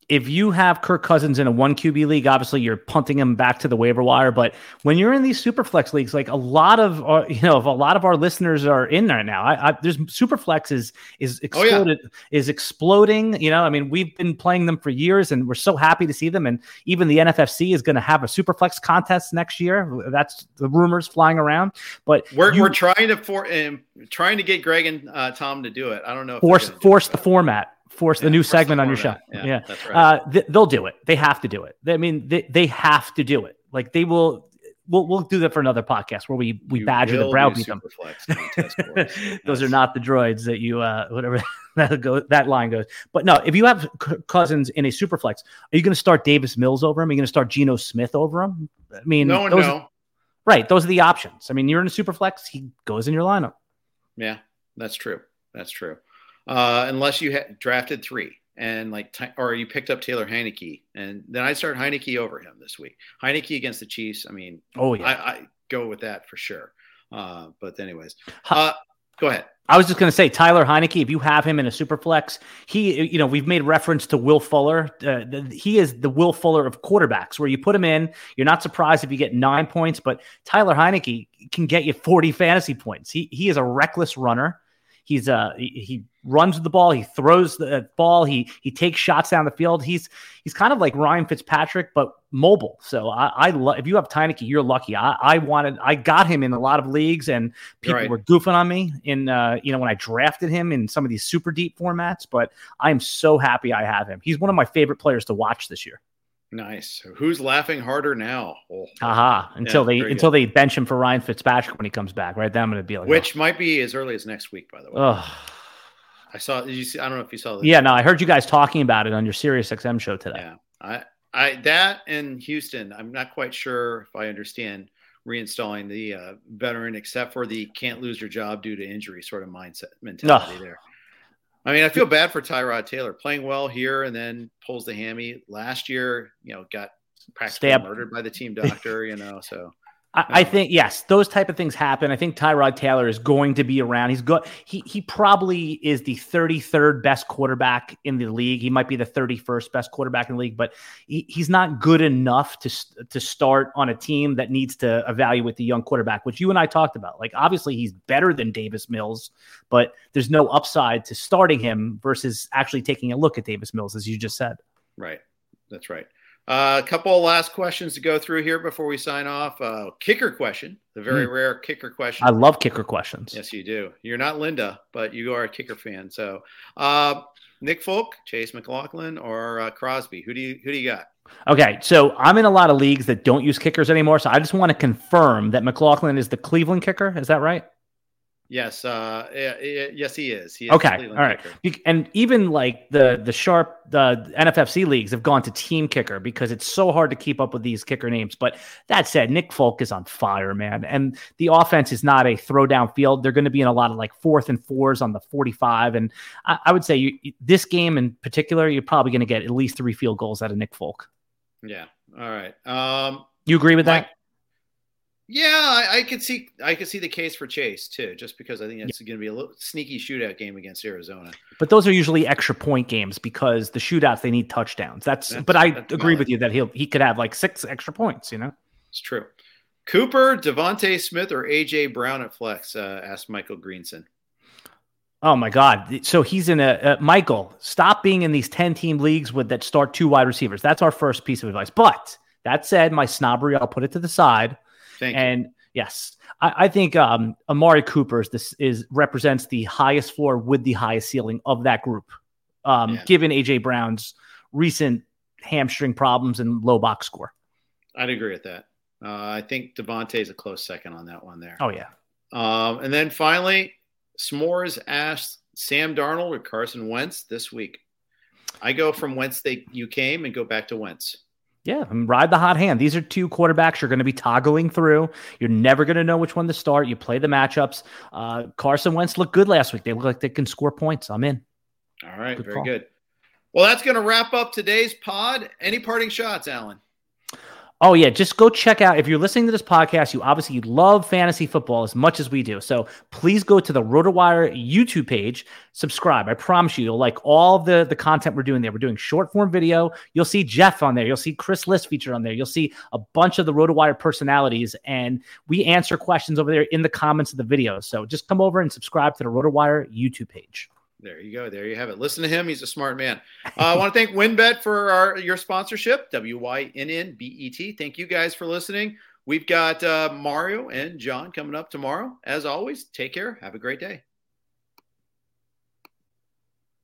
If you have Kirk Cousins in a one QB league, obviously you're punting him back to the waiver wire. But when you're in these super flex leagues, like a lot of our, you know, if a lot of our listeners are in there now, I, I there's super flex is is Oh, yeah. is exploding. You know, I mean, we've been playing them for years, and we're so happy to see them. And even the NFFC is going to have a super flex contest next year. That's the rumors flying around. But We're, you we're trying to for um, trying to get Greg and uh, Tom to do it. I don't know. Force force the format, force Yeah, the new force the segment on your show. yeah. that's right. Uh, th- they'll do it. They have to do it. I mean, they, they have to do it. Like they will. We'll we'll do that for another podcast where we we You badger the browbeat them. Superflex contest for us. Those are not the droids that you uh whatever (laughs) that go that line goes. But no, if you have Cousins in a superflex, are you going to start Davis Mills over him? Are you going to start Geno Smith over him? I mean, No those, no. right? Those are the options. I mean, you're in a superflex. He goes in your lineup. Yeah, that's true. That's true. Uh, unless you had drafted three and like, or you picked up Taylor Heinicke, and then I start Heinicke over him this week. Heinicke against the Chiefs. I mean, Oh yeah. I, I go with that for sure. Uh, but anyways, uh, go ahead. I was just going to say Tyler Heinicke. If you have him in a super flex, he, you know, we've made reference to Will Fuller. Uh, the, he is the Will Fuller of quarterbacks, where you put him in, you're not surprised if you get nine points. But Tyler Heinicke can get you 40 fantasy points. He he is a reckless runner. He's uh he, he runs with the ball. He throws the ball. He he takes shots down the field. He's he's kind of like Ryan Fitzpatrick, but mobile. So I, I love if you have Heinicke, you're lucky. I, I wanted I got him in a lot of leagues, and people Right. were goofing on me in uh you know when I drafted him in some of these super deep formats. But I'm so happy I have him. He's one of my favorite players to watch this year. Nice. Who's laughing harder now? Oh, Haha. Until they very until they bench him for Ryan Fitzpatrick when he comes back. Right then I'm going to be like, Which might be as early as next week, by the way. oh. I saw. Did you see? I don't know if you saw. The, yeah. No, I heard you guys talking about it on your Sirius XM show today. Yeah. I, I, that in Houston. I'm not quite sure if I understand reinstalling the uh, veteran, except for the can't lose your job due to injury sort of mindset mentality there. I mean, I feel bad for Tyrod Taylor playing well here and then pulls the hammy. Last year, you know, got practically Stab. murdered by the team doctor. You know, so I, I think yes, those type of things happen. I think Tyrod Taylor is going to be around. He's good. He he probably is the 33rd best quarterback in the league. He might be the 31st best quarterback in the league, but he, he's not good enough to to start on a team that needs to evaluate the young quarterback, which you and I talked about. Like obviously he's better than Davis Mills, but there's no upside to starting him versus actually taking a look at Davis Mills, as you just said. Right. That's right. Uh, a couple of last questions to go through here before we sign off. Uh, kicker question, the very rare kicker question. I love kicker questions. yes, you do. You're not Linda, but you are a kicker fan. So, uh, Nick Folk, Chase McLaughlin, or uh, Crosby? Who do you who do you got? Okay, so I'm in a lot of leagues that don't use kickers anymore. So I just want to confirm that McLaughlin is the Cleveland kicker. Is that right? Yes, uh, yes, he is. He is Okay, all right. kicker. And even like the the sharp the NFFC leagues have gone to team kicker because it's so hard to keep up with these kicker names. But that said, Nick Folk is on fire, man. And the offense is not a throw down field. They're going to be in a lot of like fourth and fours on the 45. And I, I would say you, this game in particular, you're probably going to get at least three field goals out of Nick Folk. Yeah. All right. Um, You agree with that? Yeah, I, I could see I could see the case for Chase too, just because I think that's going to be a little sneaky shootout game against Arizona. But those are usually extra point games because the shootouts they need touchdowns. That's, That's- but I that's agree valid. with you that he'll he could have like six extra points. You know. It's true. Cooper, Devonte Smith, or AJ Brown at flex? Uh, asked Michael Greenson. Oh my God! So he's in a uh, Michael. Stop being in these ten team leagues with that start two wide receivers. That's our first piece of advice. But that said, my snobbery, I'll put it to the side. Thank you. And Yes, I, I think um, Amari Cooper is this is represents the highest floor with the highest ceiling of that group. Um, yeah. Given AJ Brown's recent hamstring problems and low box score, I'd agree with that. Uh, I think DeVonta is a close second on that one there. Oh yeah. Um, and then finally, S'mores asked Sam Darnold or Carson Wentz this week. I go from whence they you came and go back to Wentz. Yeah, ride the hot hand. These are two quarterbacks you're going to be toggling through. You're never going to know which one to start. You play the matchups. Uh, Carson Wentz looked good last week. They look like they can score points. I'm in. All right, good very call. good. Well, that's going to wrap up today's pod. Any parting shots, Alan? Oh yeah, just go check out. If you're listening to this podcast, you obviously love fantasy football as much as we do. So please go to the RotoWire YouTube page, subscribe. I promise you, you'll like all the the content we're doing there. We're doing short form video. You'll see Jeff on there. You'll see Chris Liss featured on there. You'll see a bunch of the RotoWire personalities, and we answer questions over there in the comments of the video. So just come over and subscribe to the RotoWire YouTube page. There you go. There you have it. Listen to him. He's a smart man. Uh, I want to thank WynnBET for our your sponsorship. W Y N N B E T. Thank you guys for listening. We've got uh, Mario and John coming up tomorrow. As always, take care. Have a great day.